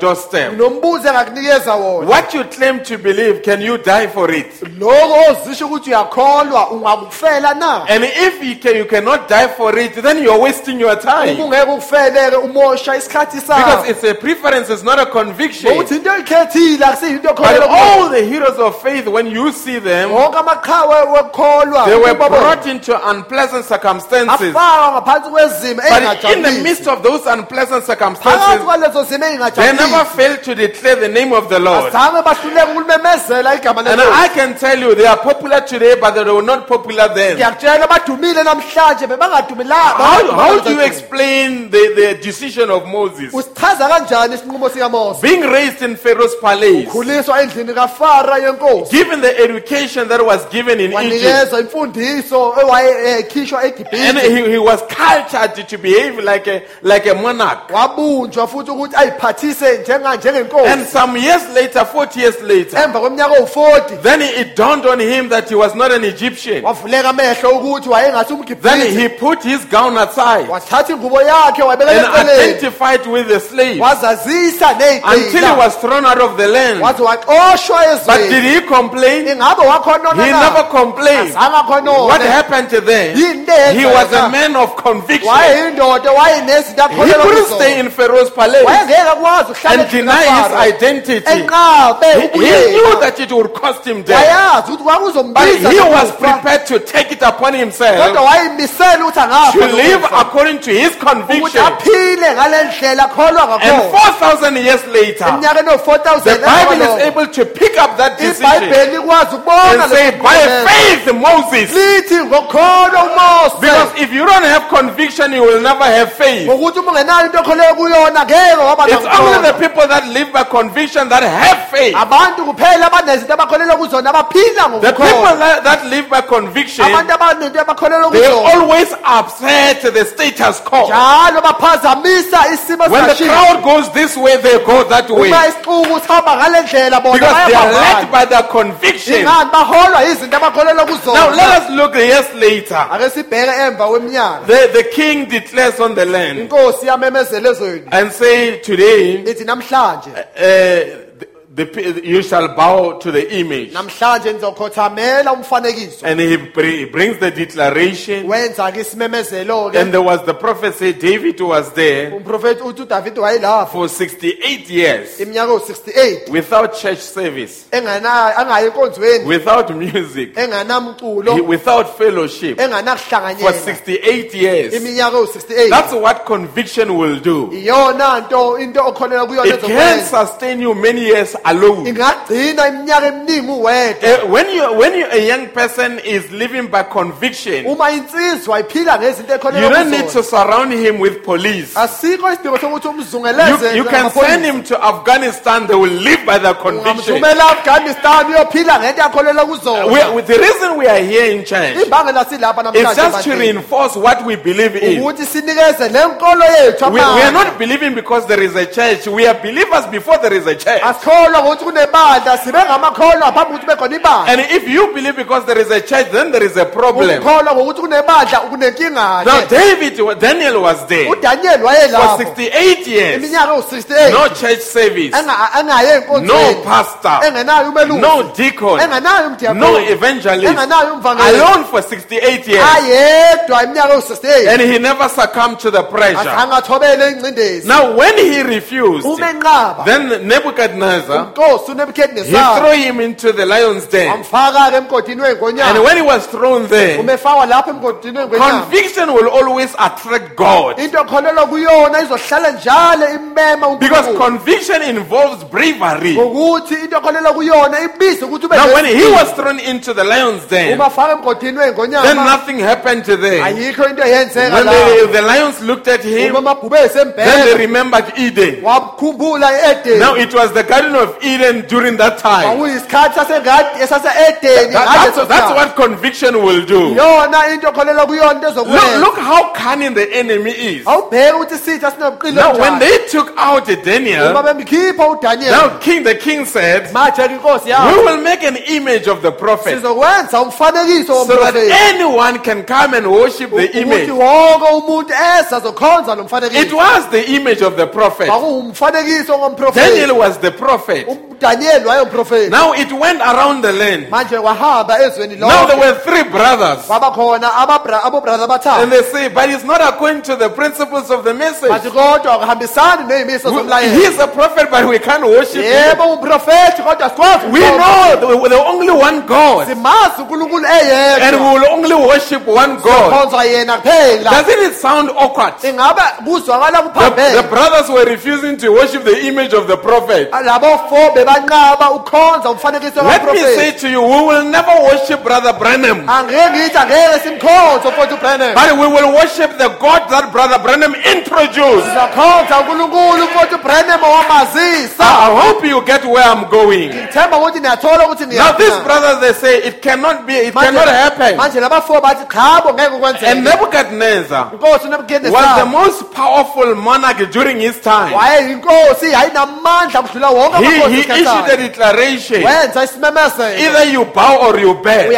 doorstep. nombuzo engakunikeza wona What you claim to believe, can you die for it? lokho ozisho ukuthi uyakholwa ungakufela na And if you, can, you cannot die for it, then you're wasting your time. ukungeke ukufeleke umosha isikhathi Because it's a preference, it's not a conviction. ukuthi into eyikhethile akusiyinto But all the heroes of faith, when you see them, wonke amaqhawe wekholwa they were brought into unpleasant circumstances. afakwa ngaphansi kwezimo But in the midst of those unpleasant circumstances, they never engingajabulisi failed to declare the name of the Lord. azange bahluleka ukulimemezela igama And I can tell you, they are popular today, but they were not popular then. ngiyakutshela badumile namhlanje How, how do you explain the, the decision of Moses? usichaza kanjani isinqumo sikamose Being raised in Pharaoh's palace, khuliswa endlini kafara yenkosi given the education that was given in Egypt, wanikezwa eh, and he, he was cultured to behave like a, like a monarch. Wabunjwa futhi ukuthi ayiphathise njenga- And some years later, 40 years later, emva kweminyaka owu-40 then it dawned on him that he was not an Egyptian. wavuleka amehlo ukuthi wayengathi Then he put his gown aside and identified with the slave until he was thrown out of the land. But did he complain? He never complained. What happened to them? He was a man of conviction. He couldn't stay in Pharaoh's palace and his identity. He, he knew that it would cost him death. But he was prepared to take it upon himself wayimisela ukuthi angafa to live according to his conviction. aphile ngale ndlela akholwa And 4,000 years later, the Bible is able to pick up that decision ibhayibheli ikwazi ukubona and say, by faith, Moses. lithi ngokholwa umose Because if you don't have conviction, you will never have faith. ngokuthi uma ungenayo into okholelwa kuyona ngeke waba It's only the people that live by conviction that have faith. abantu kuphela abanezinto abakholelwa kuzona abaphila The people that, that live by conviction, abantu abanento abakholelwa they kuzona always upset the status quo. njalo baphazamisa isimo When the crowd goes this way, they go that way. uma isixuku sihamba ngale ndlela bona Because they are led by their conviction. ingani baholwa izinto abakholelwa Now kuzona let us look years later. ake sibheke emva kweminyaka The, the king declares on the land inkosi yamemezela ezweni and say today, ithi namhlanje uh, the, you shall bow to the image. namhlanje nizokhothamela umfanekiso. And he br- brings the declaration. wenza ke isimemezelo And ke there was the prophecy, David was there umprofeti uthi udavide wayelapho for 68 years. Iminyaka ewu-68 without church service, engana- angayi enkonzweni without music, he- enganamculo without fellowship. For enganakuhlanganyela 68 years. iminyaka ewu-68 That's what conviction will do. iyona nto into okholelwa kuyona It can ezokwenza sustain you many years alone. ingagcina iminyaka eminingi uwedwa Uh, when you when you, a young person is living by conviction, uma insizwa iphila ngezinto you don't need to surround him with police. asikho isidingo sokuthi You, umzungeleze you can send him to Afghanistan. They will live by the conviction. ungamthumela afghanistan uyophila ngento yakholelwa kuzona We, the reason we are here in church imbangela silapha is just to namhlanje reinforce what we believe in. ukuthi sinikeze le nkolo yethu We, we are amandla. not believing because there is a church. We are believers before there is a church. asikholwa ngokuthi kunebandla sibe ngamakholwa phambi kokuthi kube khona ibandla And if you believe because there is a church, then there is a problem. ukukholwa ngokuthi kunebandla kunenkinga Now David, Daniel was there for 68 years. No church service. No pastor. No deacon. No evangelist. Alone for 68 years. ayedwa iminyaka ewu-68 And he never succumbed to the pressure. azange athobele ingcindezi Now when he refused, then Nebuchadnezzar, umnkosi he unebukhednesar threw him into the lion's den. emgodini And when he was thrown there, umefakwa lapho emgodini wey'nkonyana conviction will always attract God. into ekholelwa kuyona izohlala njalo imema Because uNkulunkulu. conviction involves bravery. ngokuthi into ekholelwa kuyona ibize ukuthi ube Now when he was thrown into the lion's den, uma faka emgodini then nothing happened to them. ayikho into eyenzeka When la the, the lions looked at him, uma then they remembered Eden. wakhumbula i-edeni Now it was the Garden of Eden during that time. That- that's, that's what conviction will do. yona into ekholelwa kuyona into Look, look how cunning the enemy is. awubheke ukuthi sitha sinobuqile Now, when they took out Daniel, now king, the king said, "We will make an image of the prophet, so that anyone can come and worship the image." wonke umuntu eza It was the image of the prophet. Daniel was the prophet. Wayemprofeti Now it went around the land. manje kwahamba ezweni Now there were three brothers, kwaba khona ababra- abobrother and they say, "But it's not according to the principles of the message. bathi kodwa akuhambisani ney'miso We- He's a prophet, but we can't worship him. yebo umprofethi kodwa We know the, only one God, and we will only worship one God." khonzwa yena kuphela Doesn't it sound awkward? The, the brothers were refusing to worship the image of the prophet. Let me say to you, worship Brother Branham, angeke ngithi angeke simkhonze umfowethu ubrenham but we will worship the God that Brother Branham introduced. sizakhonza unkulunkulu umfowethu ubrenham owamazisa I I hope you get where I'm going. ngithemba ukuthi niyathola ukuthi Now these ngiyaphi brothers, they say it cannot be, it cannot happen. manje labafo bathi chabo ngeke And Nebuchadnezzar was the most powerful monarch during his time. wayeyinkosi yayinamandla kudlula wonke He, he issued a declaration. Either you bow or you bend.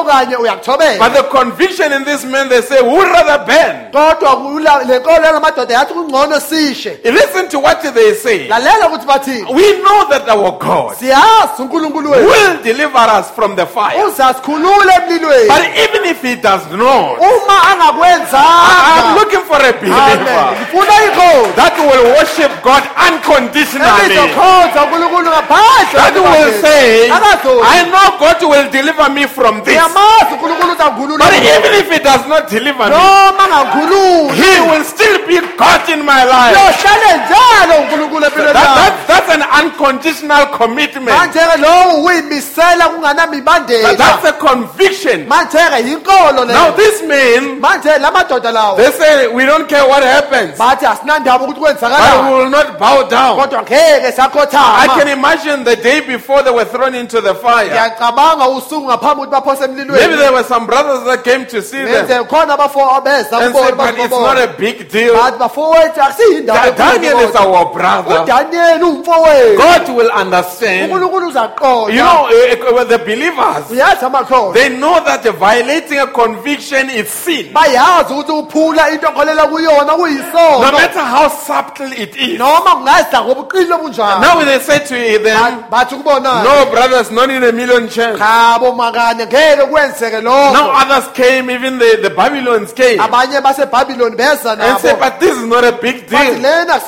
okanye uyakuthobela But the conviction in this man, they say, who rather bend? kodwa kula- le nkolo yalamadoda yathi kungcono sishe Listen to what they say. lalela ukuthi bathini We know that our God siyazi unkulunkulu wethu will deliver us from the fire. But even if he does not, I'm looking for a believer that will worship God unconditionally. elizokhonza unkulunkulu ngaphandle That will say. I know God will deliver me from this. ngiyamazi unkulunkulu uzangikhulula But even if he does not deliver me, noma he will still be God in my life. yohlale njalo unkulunkulu empilweni That, that, that's an unconditional commitment. manje-ke lowo uyimisela That, kunganamibandela that's a conviction. manje-ke yinkolo Now leyo this man, manje la madoda lawo they say, we don't care what happens. bathi asinandaba ukuthi but we will not bow down. kodwa ngeke I sakhothama can imagine the day before they were thrown into the fire. ngiyacabanga usuku ngaphambi ukuthi baphose Maybe there were some brothers that came to see them ngenze khona abafo abeza and said, but it's not a big deal. bathi bafowethu akusiyindaba Da- Daniel is our brother. God will understand. You know, eh, eh, the believers, they know that violating a conviction is sin. bayazi ukuthi uphula into okholela kuyona No matter how subtle it is. noma kungazidla ngobuqili obunjani Now they say to them, Ba- bathi kubona no brothers, not in a million chance. Chabo makanye ngeke kwenzeke Now others came, even the, the Babylons came abanye basebhabhiloni beza and said, but this is not a big deal. Are,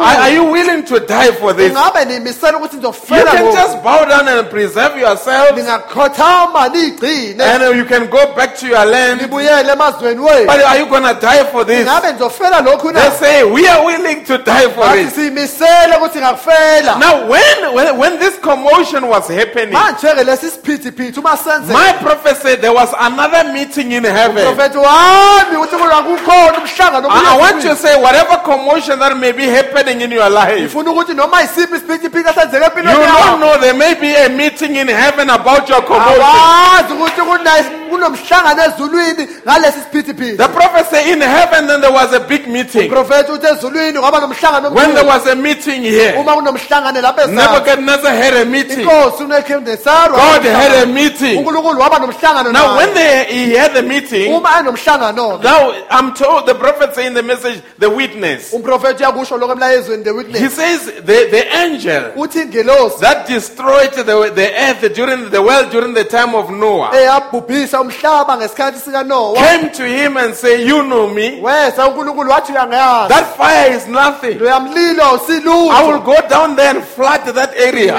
are you willing to die for this? ingabe nimisela ukuthi You can just bow down and preserve niyigcine and you can go back to your land. nibuyele emazweni wethu But are you going to die for this? ingabe nizofela lokhu They say, we are willing to die for it. siyimisele ukuthi ngakufela Now, when, when, when this commotion was happening, manje-ke lesi siphithiphithi my prophet said there was another meeting in heaven. profethi wami ukuthi kukhona umhlangano I, I want kuyesu. to say, whatever commotion that may be happening in your life, ngifuna ukuthi noma yisiphi isiphithiphithi esenzeke you don't know there may be a meeting in heaven about your commotion. awazi ukuthi kuna- kunomhlangano ezulwini ngalesi siphithiphithi The prophet said in heaven, then there was a big meeting. profethi uthi ezulwini kwaba nomhlangano When there was a meeting here, uma kunomhlangano lapha Nebuchadnezzar had a meeting. God had a meeting. unkulunkulu waba nomhlangano Now, when they, he had the meeting, now I'm told the prophet say in the message, the witness. umprofethi uyakusho lokho emlayezweni the He says the, the angel that destroyed the, the earth during the world during the time of Noah eh, eyabhubhisa umhlaba ngesikhathi sikanowa came to him and say, You know me. weza unkulunkulu wathi uyangayazi That fire is nothing. I will go down there and flood that area.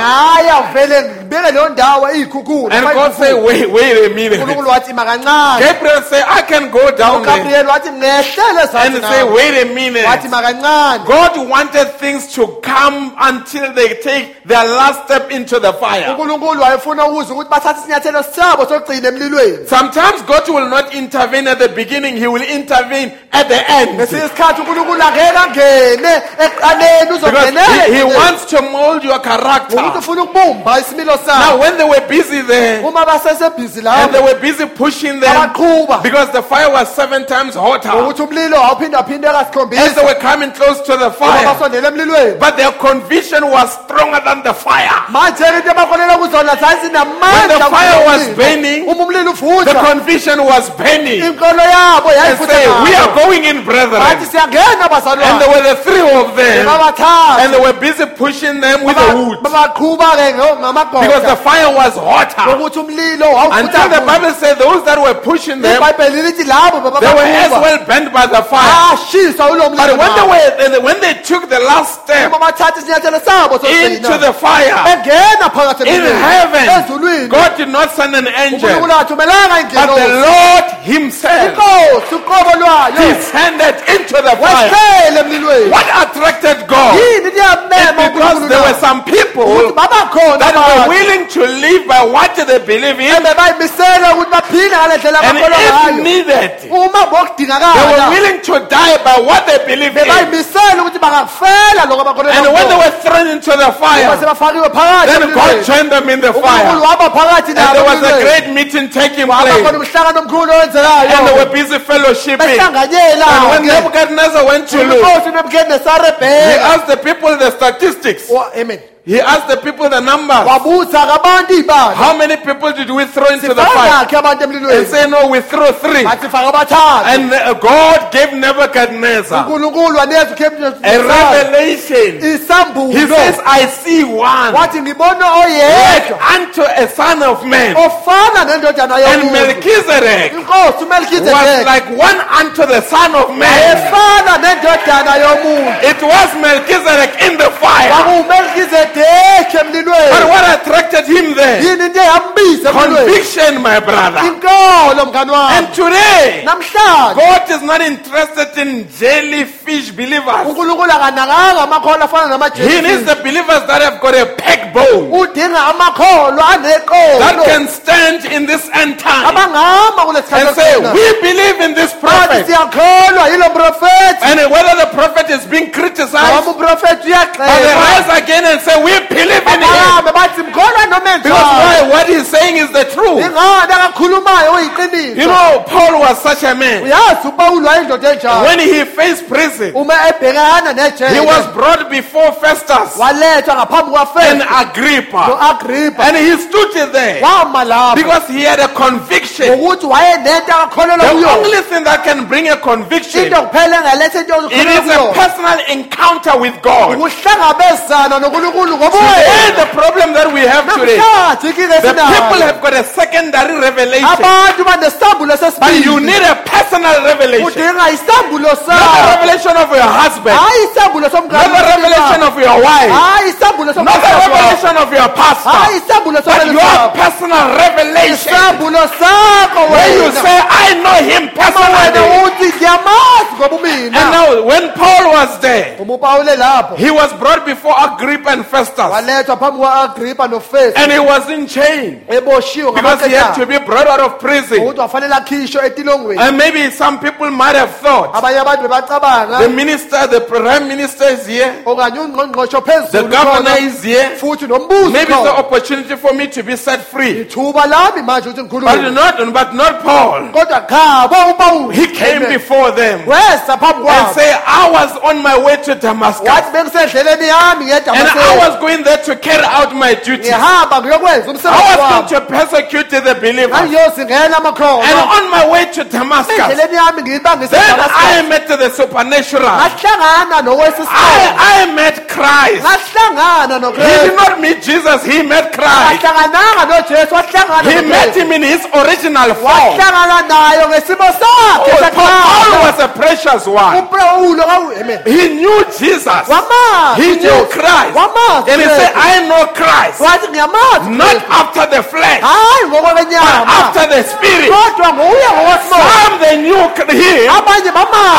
Ngaya vele ngibeke leyo ndawo iy'khukhula And God say, Wait, wait a minute. unkulunkulu wathi ima Gabriel say, I can go down there wathi and say. Wait a minute. God wanted things to come until they take their last step into the fire. wayefuna ukuze ukuthi bathathe isinyathelo sabo sokugcina emlilweni Sometimes God will not intervene at the beginning, He will intervene at the end. isikhathi unkulunkulu angeke angene ekuqaleni Because he, he wants to mold your ukuthi character. ufuna ukubumba isimilo Now, when they were busy there and they were busy pushing them because the fire was seven times hotter. Ukuthi umlilo wawuphindaphindeka as they were coming close to the fire, but their conviction was stronger than the fire. manje into abakholela kuzona When the fire was burning, The conviction was burning. And say, We are going in, brethren. And there were the three of them, and they were busy pushing them with the wood. babaqhuba-ke because the fire was hotter. Until the Bible said those that were pushing them, they were as well burned by the fire. ulo But when they were when they took the last step uma bathatha isinyathelo sabo into the fire in heaven, God did not send an angel, but the Lord Himself descended into the fire. What attracted God? because there were some people that were abantu willing to live by what they believe in, ebebayimisela ukuthi baphile ngale ndlela and if needed, they were willing to die by what they believe in. bebayimisela ukuthi bangakufela lokho abakholelwa And when they were thrown into the fire, then God joined them in the fire. And there was a great meeting taking place. And they were busy fellowshipping. And when Nebuchadnezzar went to look, he asked the people the statistics. Amen He asked the people the numbers. wabuza abantu ibala How many people did we throw into the fire? And say, no, we threw three. bathi faka abathathu And uh, God gave Nebuchadnezzar a revelation. He says, I see one like unto a son of man. And Melchizedek was like one unto the son of man. efana nendodana yomuntu It was Melchizedek in the fire. But what attracted him there? yini into eyambiza emlilweni Conviction, my brother. inkolo mngani wami And today, God is not interested in jellyfish believers. unkulunkulu akanakanga amakholwa afana He needs the believers that have got a backbone that can stand in this end time and say. We believe in this prophet. siyakholwa uyakholwa yilo mprofethi And whether the prophet is being criticized, but they rise again and say, We believe in him. bahambe bathi mkholwa noma Because why? What he's saying is the truth. You know, Paul was such a man. uyazi upawulo wayindoda enjalo When he faced prison, he was brought before Festus and Agrippa. And he stood there because he had a conviction. ngokuthi wayenento akakholelwa The only thing that can bring a conviction into kuphela engaletha into it is a personal encounter with God. Today, the problem that we have today, the people have got a secondary revelation, but you need a personal revelation. Not sakho. revelation of your husband, not the revelation of your wife, not somkati revelation of your pastor, but your personal revelation. Where you say, I know him personally. uthi ngiyamazi ngoba And now, when Paul was there, uma upawule lapho. he was brought before Agrippa and Festus, walethwa phambi kwa-agrippa nofestu and he was in chain because he had to be brought out of prison. ukuthi wafanele akhishwe etilongweni. And maybe some people might have thought abanye abantu bebacabanga. The minister, the prime minister is here, the governor is here. Maybe it's the khona. opportunity for me to be set free. ithuba lami manje ukuthi But not, but not Paul. kodwa khabo upawulo He came before them. And say, I was on my way to Damascus. Wathi bengisendleleni yami and I ngedamaseko was going there to carry out my duties. I ngihamba ngiyokwenza umsebenzi was going to persecute the believers. And on my way to Damascus, endleleni yami ngiyibangise then. I met the supernatural. ngahlangana I, I met Christ. ngahlangana He did not meet Jesus, he met Christ. wahlangananga nojesu wahlangana He met him in his original form. wahlangana nayo ngesimo sakhe Oh, Paul was a precious one. upawulo amen He knew Jesus. He knew uJesu. Christ. And he said, I know Christ. Not after the flesh, but after the spirit. kodwa nguye ngokwesimoya Some they knew him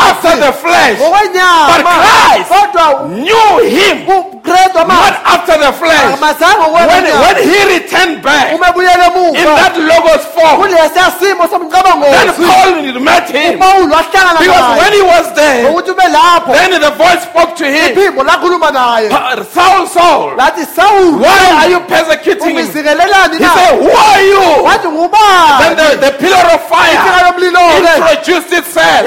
after the flesh, But Christ knew him not after the flesh. When, when he returned back in that logos form, then Paul met him. Because when he was there, ngokuthi ube lapho then the voice spoke to him. lakhuluma Saul, Saul, lathi sawuli why are you persecuting him? He said, Who are you? wathi Then the, the pillar of fire introduced itself.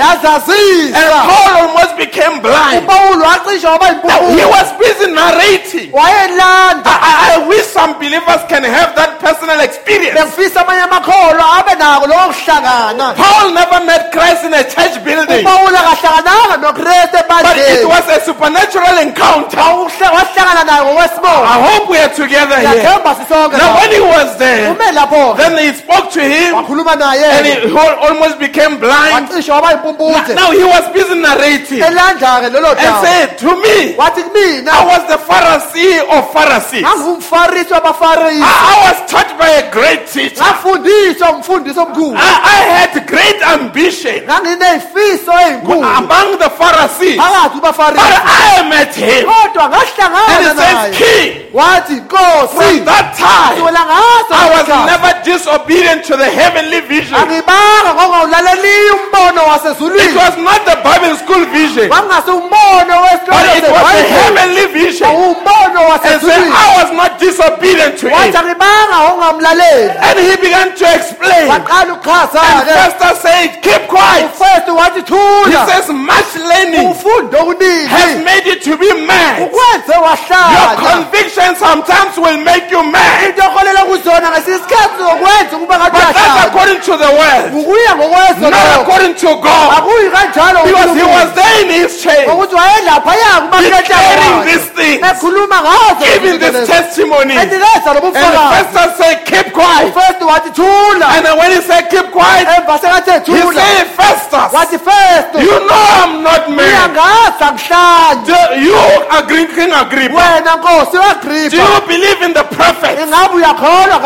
And Paul almost became blind. upawulo wacisha waba Now, he was busy narrating. I, I- I wish some believers can have that personal experience. bengifisa amanye amakholwa abe nako lokho Paul never met Christ in a church building, upawulo akahlangananga nokristu but it was a supernatural encounter. Wawuhle- wahlangana naye ngokwesimoya I hope we are together here. Now, when he was there, then he spoke to him and he almost became blind. Now he was busy narrating. And elandla-ke lolo daba said, To me, I was the Pharisee of Pharisees. I, was taught by a great teacher. ngafundiswa umfundisi omkhulu. I, I had great ambition. Among the Pharisees. But I met him. And he says, King, from that time, I was never disobedient to the heavenly vision. angibanga ngongawulaleliyo umbono It was not the Bible school vision, but it was the heavenly vision. And say, I was not disobedient to it. And he began to explain. And Festus said, Keep quiet. He says, Much learning has made you to be mad. Your conviction sometimes will make you mad. into okholela kuzona ngesinye isikhathi zokwenza ukuba ngathi But that's according to the word, not according to God. Because he was there in his chain, ngokuthi wayelaphaya declaring these things, giving this testimony. And bufakazi. Festus said, Keep quiet. ufestu wathi thula. And then when he said, Keep quiet, he said, Festus, you know I'm not uyangazi Do you agree, wena nkosi Do you believe in the prophet? ingabe uyakholwa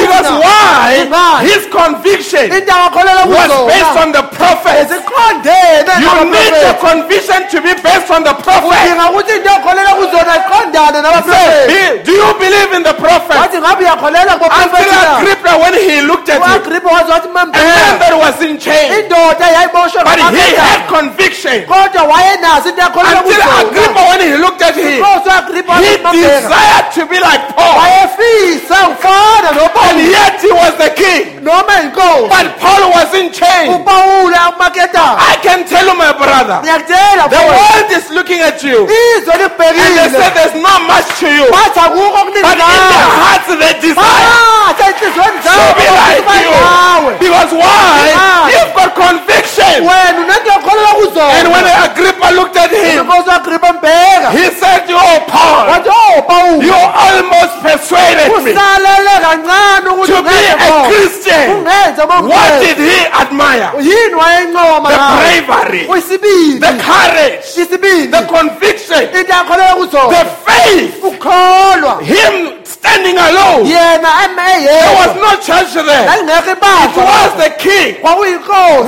Because why? His conviction into akakholelwa was based on the prophet. You need your nabaprofeti conviction to be based on the prophet. udinga ukuthi into okholelwa kuzona iqondane nabaprofeti "Be- Do you believe in the prophet? wathi ngabe uyakholelwa Until kubaprofeti Agrippa when he looked at him, uagripa wazi wathi a man membheka that was in chains, indoda but he had conviction. Into Until Agrippa, when he looked at him, he desired to be like Paul. And yet he was the king. noma inkosi But Paul was in chains. I can tell you, my brother, the world is looking at you. And they say there's not much to you. But in their hearts they desire to be like you. Because why? You've got conviction. wena unento yokholelwa And when Agrippa looked at him, inkosi uagripa mbheka he said, Oh, Paul, you almost persuaded me usalele kancane ukuthi to be a. Christian. What did he admire? The bravery, the courage, the conviction, the faith, him standing alone. There was no church there. It was the king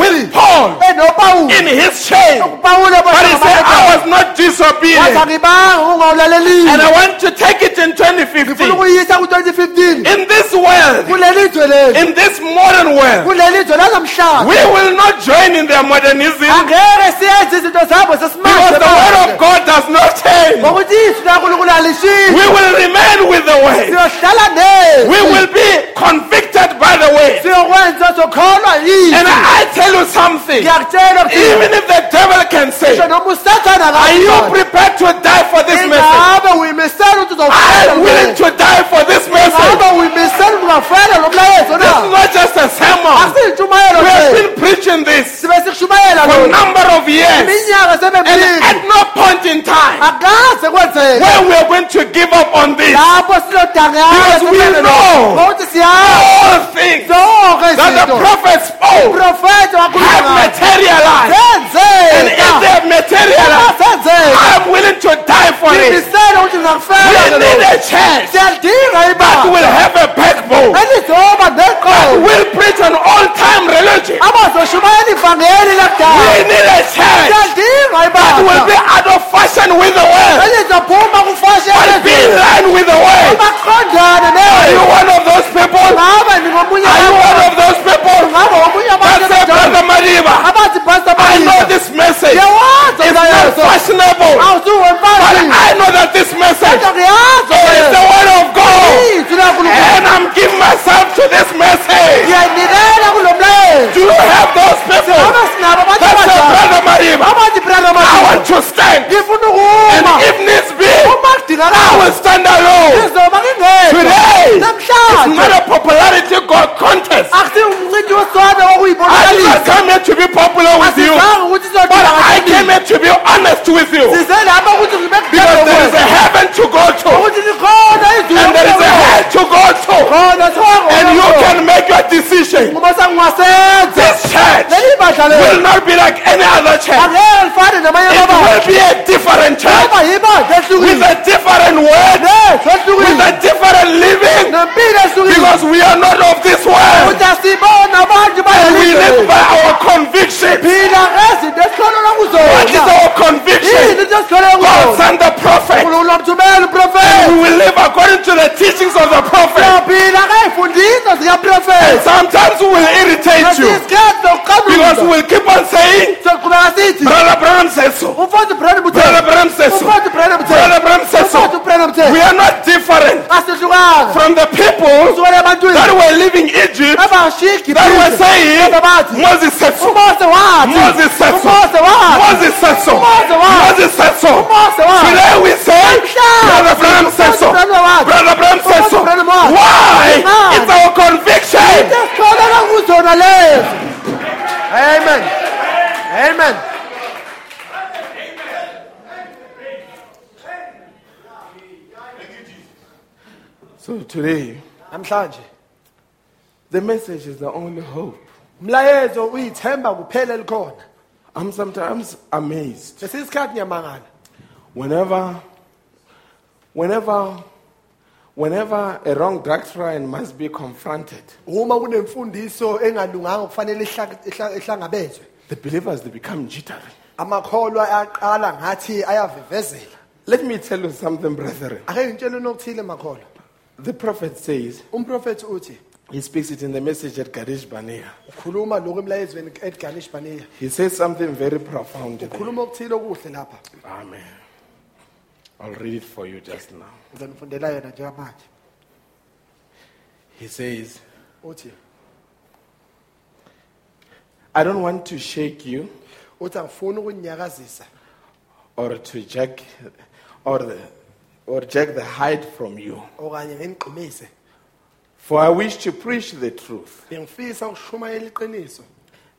with Paul in his chain. But he said, I was not disobedient. And I want to take it in ngifuna 2015. In this world, kuleli zwe leli. in this modern world, kuleli zwe lanamhlanje we will not join in their modernism. Angeke siyenze izinto zabo because the word of God does not change. ngokuthi izwi lankulunkulu alishiyi We will remain with the way. We will be convicted by the way. And I tell you something, even if the devil can say, ngisho noma usathana Are you prepared to die for this message? ukuthi I'm willing to die for this message. ingabe uyimisela ukuthi ungafela lo mlayezo This is not just a sermon. We have been preaching this for a number of years. And at no point in time where we are going to give up on this. Because we know All things that the izinto prophet spoke have materialized. And if they materialized, senzeka I'm willing to die for it. We need a church. That will have a backbone. That will preach an all-time religion. We need a church. That will be out of fashion with the world. But be in line with the baqondane Are you one of those people? Are you one of those people? Ngabe omunye That say, Brother Mariba, I know this message is not fashionable, but I know that this message is the word of God. And I'm giving myself to this message. Do you have those people I want to stand. ngifuna oh, And if needs be, oh, I will stand alone. Today, it's not a popularity contest. akusiwo umncindi wesona I did not come here to be popular with you, but I came here to be honest with you. size lapha ukuthi ngibe Because there is a heaven to go to, ukuthi likhona izwi and there is a hell to go to, and you make your decision. This church will not be like any other church. angeke lifane namanye It will be a different church with a different word, with a different living, because we are not of this world. ukuthi asibona abantu And we live by our conviction. What is our conviction? God sent the prophet. uprofethi We will live according to the teachings of the prophet. Siyaphila ngey'mfundiso zikaprofethi Sometimes we will irritate you because we'll keep on saying, Brother Branham says so. Brother Branham says so. Brother Branham says so. We are not different from the people that were living Egypt that were saying, Moses said so. Moses said so. Moses said so. Moses said so. Today we say, Brother Branham said so. Brother Branham said so. Why? Why? It's our conviction. amen amen So today, namhlanje the message is the only hope. umlayezo uyithemba kuphela likhona I'm sometimes amazed lesi sikhathi ngiyamangala whenever, whenever, whenever a wrong doctrine must be confronted. uma kunemfundiso engalunganga kufanele ihla- ihla- ihlangabezwe The believers they become jittery. amakholwa ayaqala ngathi ayavivezela Let me tell you something, brethren. ake ngitshele unokuthile makholwa The prophet says, umprofethi uthi He speaks it in the message at Kadesh Barnea. ukhuluma lokhu emlayezweni edganish baniya He says something very profound. there. ukhuluma okuthile okuhle lapha Amen. I'll read it for you just now. ngizonifundela yona njengamanje He says, uthi I don't want to shake you uthi angifuni ukunyakazisa or to jack or the, or jack the hide from you. okanye For I wish to preach the truth. bengifisa ukushumayela iqiniso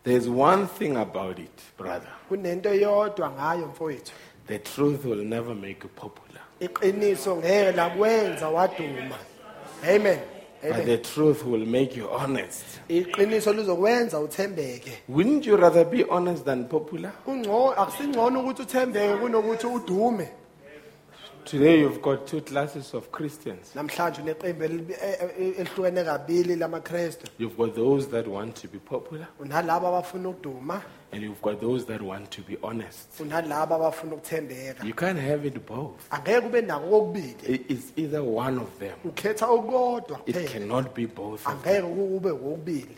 There's one thing about it, brother. kunento eyodwa ngayo mfowethu The truth will never make you popular. iqiniso ngeke lakwenza waduma amen But amen the truth will make you honest. iqiniso lizokwenza uthembeke Wouldn't you rather be honest than popular? kungcono akusingcono ukuthi uthembeke kunokuthi udume Today you've got two classes of Christians. namhlanje uneqembu elibi- e- eh, e- eh, elihlukene kabili lamakrestu You've got those that want to be popular, unalabo abafuna ukuduma and you've got those that want to be honest. unalabo abafuna ukuthembeka You can't have it both. angeke ube nako kokubili It- It's either one of them. ukhetha okukodwa It kuphela cannot be both of angeke them. kube kokubili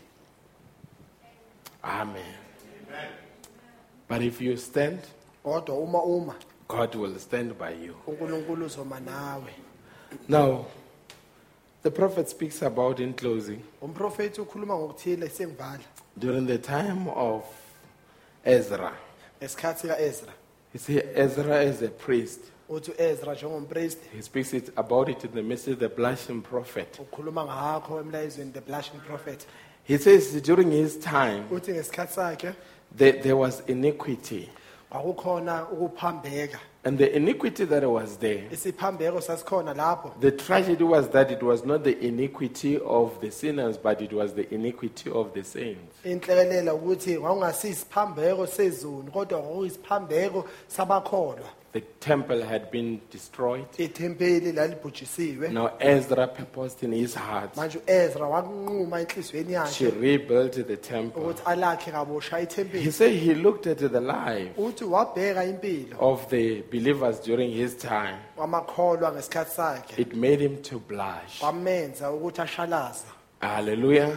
Amen. But if you stand, kodwa uma uma God will stand by you. uNkulunkulu uzoma nawe Now, the prophet speaks about in closing umprofeti ukhuluma ngokuthile sengivala during the time of Ezra. ngesikhathi kaEzra You see, Ezra is a priest. uthi uEzra njengompriest He speaks it, about it in the message, the blushing prophet. ukhuluma ngakho emlayezweni the blushing prophet He says during his time, uthi ngesikhathi sakhe there, there was iniquity. kwakukhona ukuphambeka And the iniquity that was there, isiphambeko sasikhona lapho the tragedy was that it was not the iniquity of the sinners, but it was the iniquity of the saints. inhlekelela ukuthi kwakungasisiphambeko sezoni kodwa kwakuyisiphambeko sabakholwa The temple had been destroyed. ithempeli lalibhujisiwe Now Ezra purposed in his heart manje uEzra wakunquma enhliziyweni to yakhe rebuild the temple. ukuthi alakhe kabusha He ithempeli said he looked at the life uthi wabheka impilo of the believers during his time. wamakholwa ngesikhathi sakhe It made him to blush. kwamenza ukuthi ashalaza Hallelujah.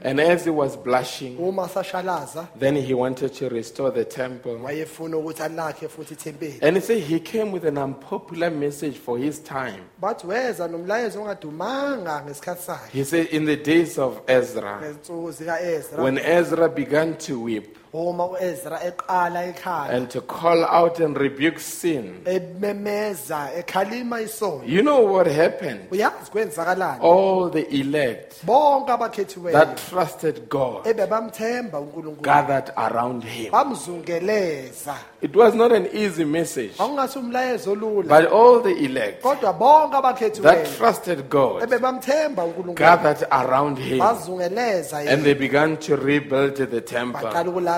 And as he was blushing, uma sashalaza then he wanted to restore the temple. wayefuna ukuthi alakhe futhi ithempeli And he said he came with an unpopular message for his time. bathi weza nomlayezo ongadumanga ngesikhathi sakhe He said, in the days of Ezra, ngezinsuku zika-ezra when Ezra began to weep uma u-ezra eqala ekhala and to call out and rebuke sin, ememeza ekhalima isono. You know what happened? uyazi kwenzakalani? All the elect bonke abakhethiweyo that trusted God ebebamthemba unkulunkulu. gathered around him. bamzungeleza. It was not an easy message, awungasi umlayezo olula. But all the elect kodwa bonke that abakhethiweyo trusted God ebebamthemba unkulunkulu. gathered around him. Bazungeleza and yena. they began to rebuild the temple. baqala ukulakha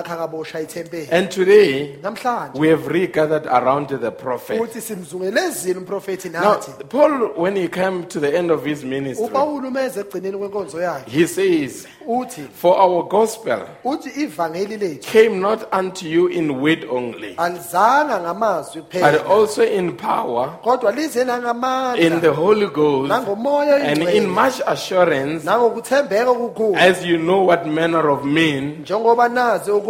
kabusha ithempeli And today, we have regathered around the prophet. uthi simzungelezile umprofethi Now, Paul, when he came to the end of his ministry, upawulu umeze ekugcineni kwenkonzo yakhe. he says, For our gospel came not unto you in word only, but also in power, in the Holy Ghost, and in much assurance, as you know what manner of men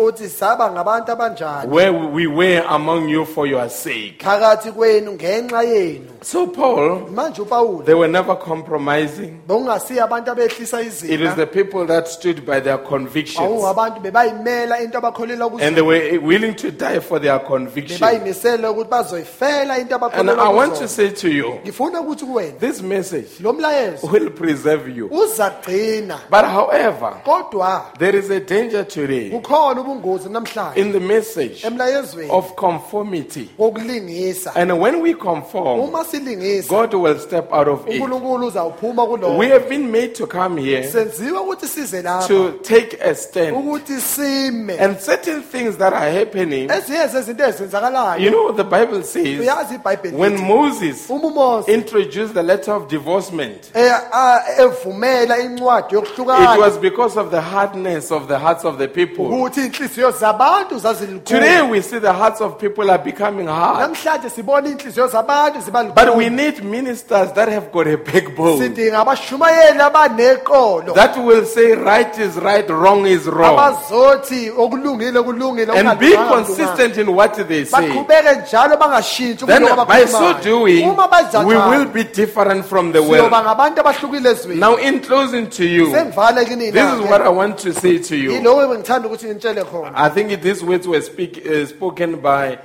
ukuthi saba ngabantu abanjani where we were among you for your sake. phakathi kwenu ngenxa yenu So, Paul, manje upawulu they were never compromising. bokungasiyo abantu abehlisa It is the people that stood by their convictions. awungabantu bebayimela into abakholelwa And they kuzo were willing to die for their conviction. bebayimisele ukuthi bazoyifela into And I abakholelwa want to kuzo say to you, ngifuna ukuthi kuwena this message lo mlayezo will preserve you. uza kugcina But however, kodwa there is a danger today kukhona namhlanje in the message emlayezweni of conformity. wokulingisa And when we conform, uma silingisa God will step out of it. unkulunkulu uzawuphuma We have been made to come here senziwe ukuthi size size lapha to take a stand. ukuthi sime And certain things that are happening, ezinye zezinto ezenzakalayo you know, the Bible says uyazi ibhayibheli when lithi, Moses uma uMose introduced the letter of divorcement, eh, ah, evumela incwadi it yokuhlukana was because of the hardness of the hearts of the people. ukuthi inhliziyo zabantu Today we see the hearts of people are becoming hard. namhlanje sibona inhliziyo zabantu But we need ministers that have got a backbone. sidinga abashumayeli abaneqolo That will say right is right, wrong is wrong. abazothi okulungile kulungile And be okungalunganga, consistent in what they say. baqhubeke njalo bangashintshi Then kulokho by so abakukhulumayo. doing, uma benza we will njalo be different from the siyoba world. ngabantu abahlukile ezweni Now in closing to you, this is what I want to say to you. yiloko bengithanda ukuthi khona I think these words were speak, uh, spoken by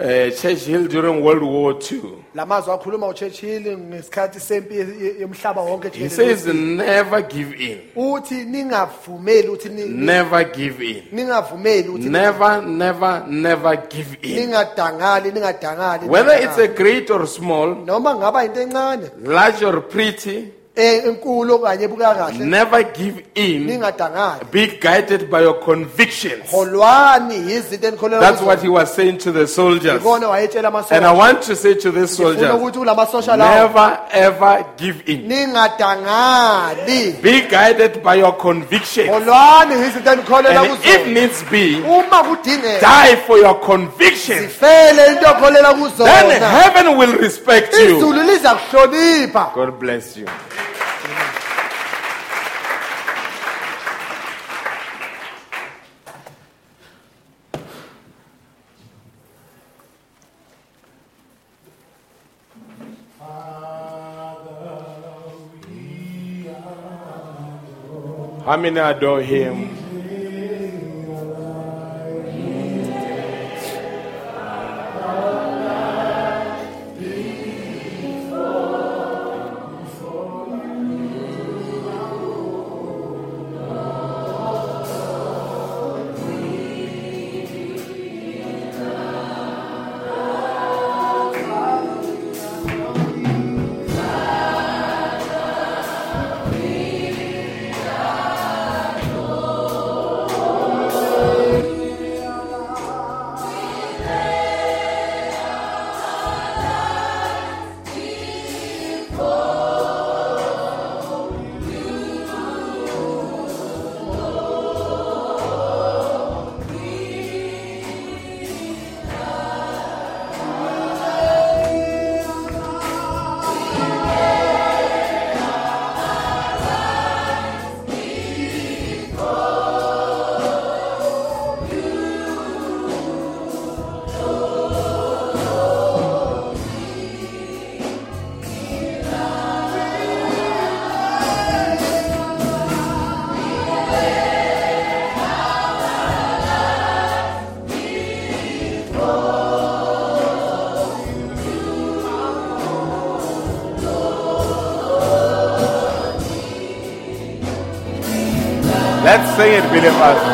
uh, Churchill during World War II. la akhuluma uchurchill ngesikhathi sempi ye- ye- yomhlaba wonke He jikelele. says, never give in. uthi ningavumeli ukuthi ni- Never give in. ningavumeli ukuthi Never, never, never give in. ningadangali ningadangali Whether it's a ningadangali. great or small, noma ngaba into encane large or pretty, eh, enkulu okanye ebuka kahle never give in. ningadangali Be guided by your convictions. holwani yizinto enikholelwa That's kuzo. what he was saying to the soldiers. ikona wayetshela And I amasosha want to say to ngifuna soldiers, ukuthi ulamasosha lawo never ever give in. ningadangali Be guided by your convictions. holwani yizinto enikholelwa And if kuzo needs be, uma kudingeka die for your convictions. sifele into okholelwa Then kuzona heaven will respect you. izulu liza kuhlonipha God bless you. How many adore him? Let's sing it, believers.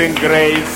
Amazing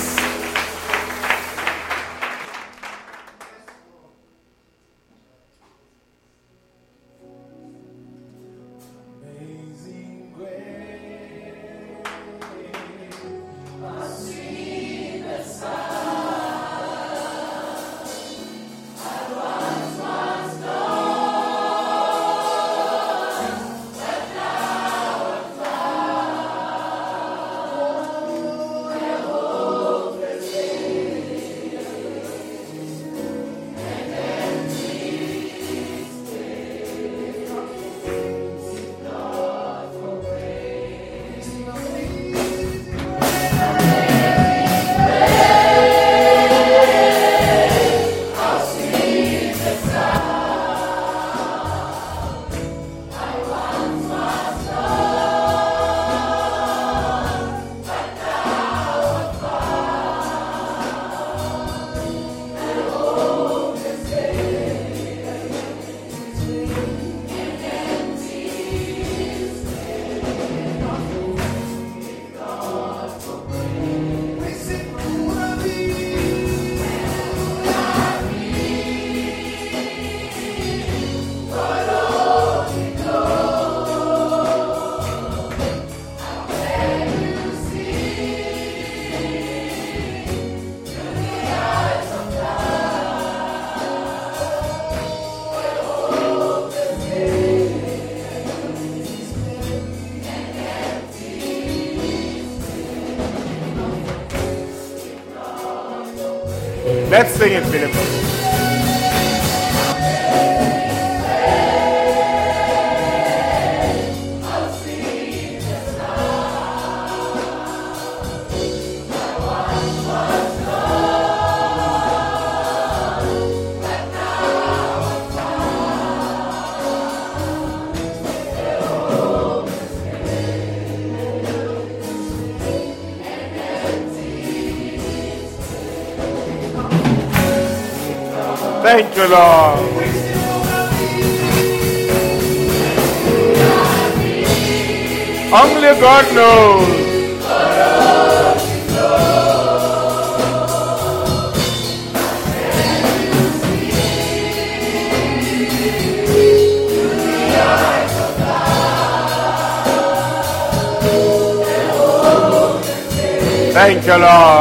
Lord.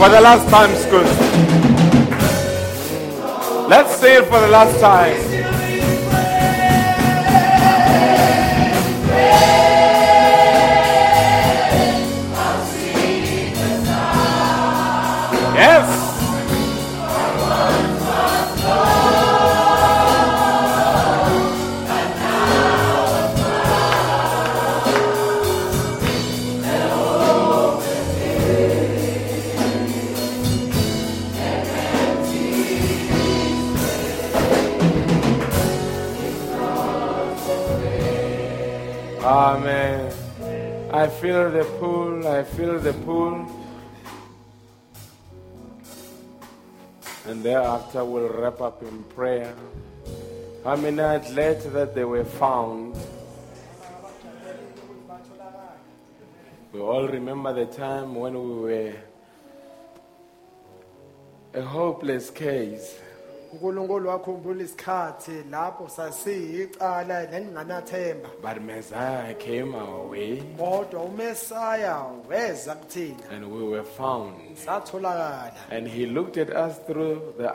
For the last time, school. Let's say it for the last time. Feel the pull. I feel the pull. And thereafter we'll wrap up in prayer. How many are glad that they were found? We all remember the time when we were a hopeless case. Unkulunkulu wakhumbula isikhathi lapho sasiyicala nelinganathemba But Messiah came our way kodwa umesaya weza kuthina and we were found. satholakala And he looked at us through the,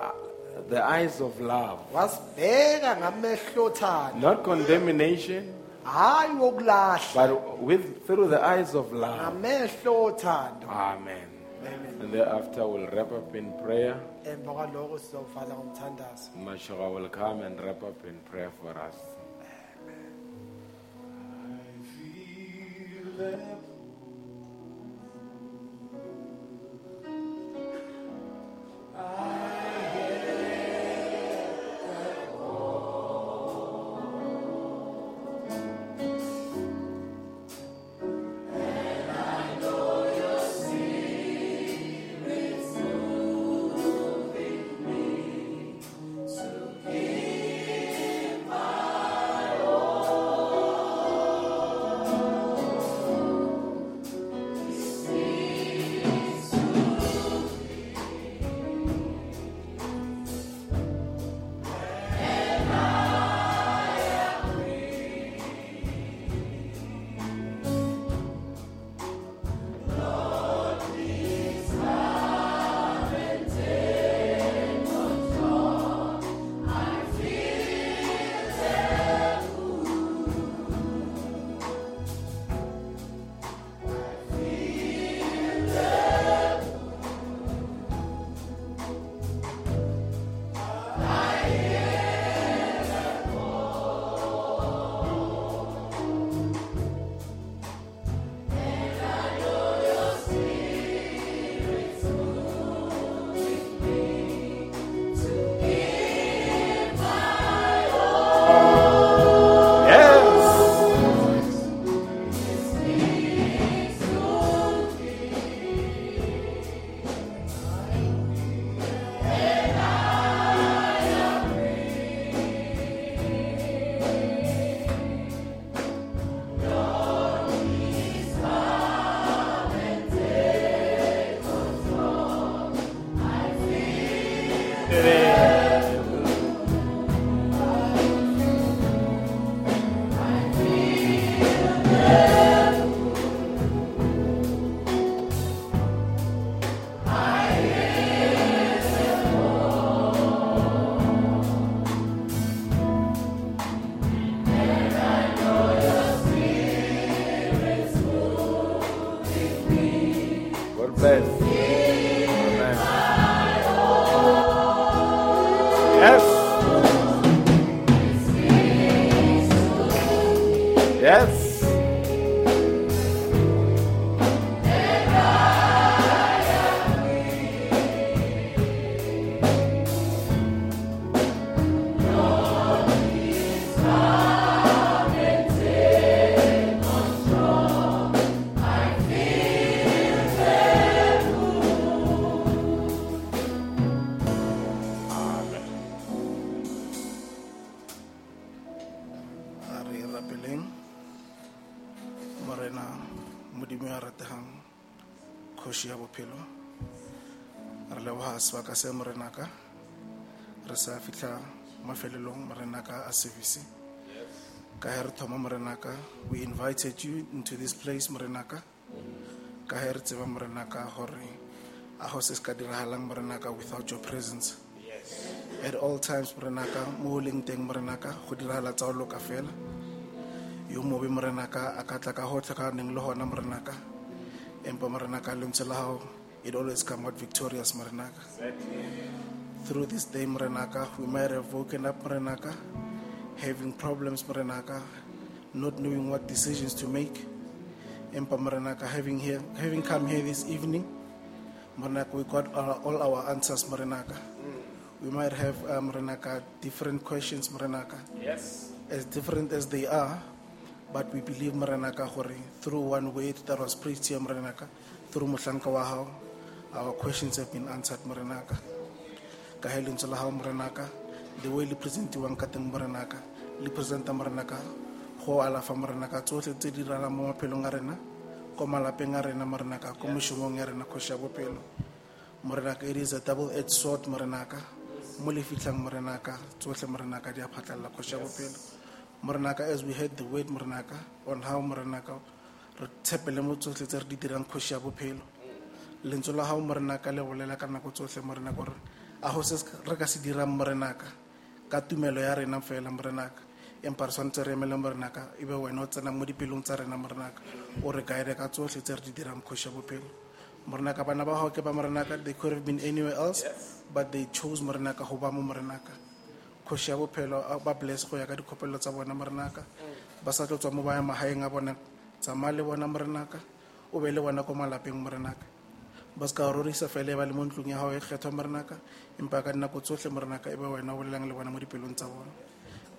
the eyes of love. wasibheka ngamehlothana Not condemnation, hayi wokulahla but with through the eyes of love. ngamehlo othando Amen. And thereafter we'll wrap up in prayer emva kwaloko sizawuvala ngomthandazo. Mashoka will come and wrap up in prayer for us. I sebaka se morenaka. Re sa fitlha mafelelong morenaka a service. Ka re thoma morenaka we invited you into this place morenaka. Ka re tseba morenaka gore a go se se ka diragalang morenaka without your presence. At all times morenaka mo o leng teng morenaka go diragala tsa o loka fela. Yo mobe morenaka a ka tla ka gotlhe ka neng le gona morenaka. Empa morenaka lentswe la gago it always come out victorious Maranaka. through this day Maranaka, we might have woken up Maranaka, having problems Maranaka, not knowing what decisions to make empa morenaka having here having come here this evening Maranaka, we got our, all our answers Maranaka. we might have uh, morenaka different questions Maranaka. Yes. as different as they are, but we believe Maranaka Hori through one word that was preached here, Maranaka, through Muslanka Wahao, our questions have been answered, Maranaka. Kahilin Salahao Maranaka, the way you present you one cutting Maranaka, you present Maranaka, Ho Alafa Maranaka, Tote Tidirana Mama Pelongarena, Komala Pengarena Maranaka, Komishumongarena Koshabo Pelo. Maranaka, it is a double edged sword, Maranaka. mo le fitlhang morenaka tsotlhe morenaka di a phatlalela kgoši ya bophelo morenaka as we heard the word morenaka on how morenaka re tshepele mo tsotlhe tse re di dirang kgoši ya bophelo lentswe la gago morenaka le bolela ka nako tsotlhe morenaka gore a go se re ka se dirang morenaka ka tumelo ya rena fela morenaka. Empa re tshwanetse re emele morenaka e be wena o tsena mo dipelong tsa rena morenaka o re guide ka tsotlhe tse re di dirang kgoši ya bophelo. Morenaka bana ba gago ke ba morenaka they could have been anywhere else but they chose morenaka go ba mo morenaka. Kgoši ya bophelo ba bless go ya ka dikgopelo tsa bona morenaka. Ba sa tlo tswa mo ba ya magaeng a bona tsamaya le bona morenaka o be le bona ko malapeng morenaka ba se ka rorisa fela e ba le mo ntlong ya gago e kgethwa morenaka empa ka dinako tsotlhe morenaka e be wena o bolelang le bona mo dipelong tsa bona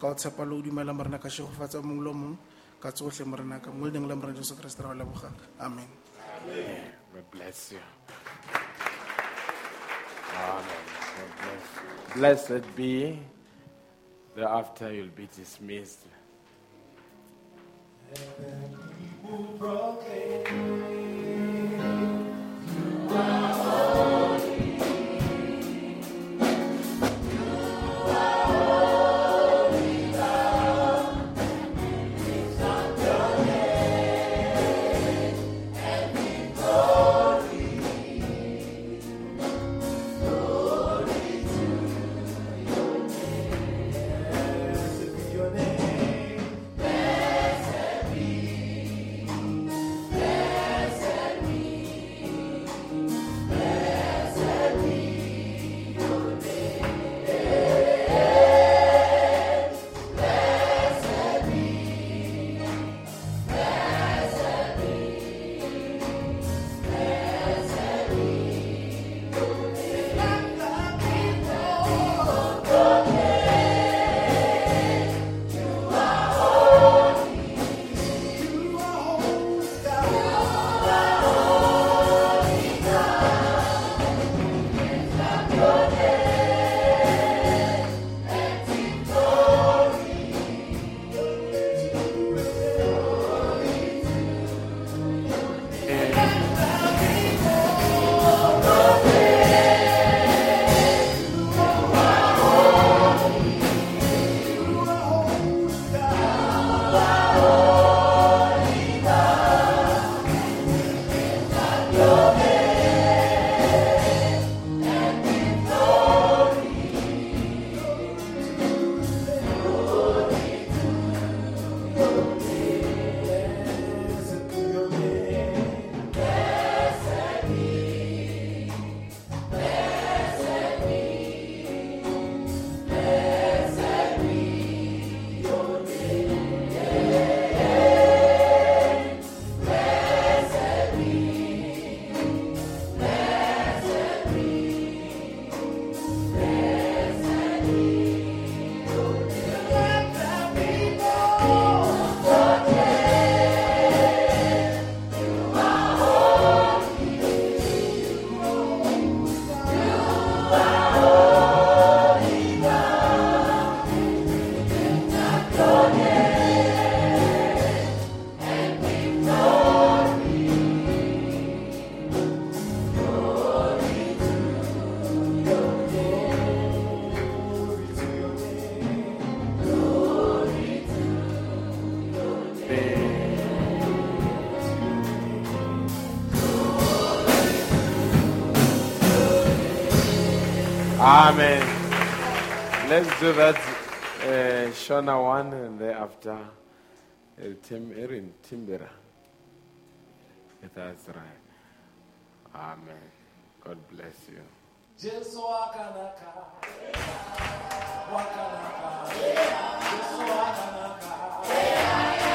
ka o tshepa le o dumela morenaka shegofatsa mongwe le mongwe ka tsotlhe morenaka mo leneng la morena jesu kreste ra ba lebogang amen God bless you. Amen. God bless you. Blessed be. Thereafter you'll be dismissed. Oh. Amen. Let's do that. Uh, Shona one and thereafter uh, Tim Erin Timbera. That's right. Amen. God bless you. Jesu wakanaka. Wakanaka. Jesu wakanaka.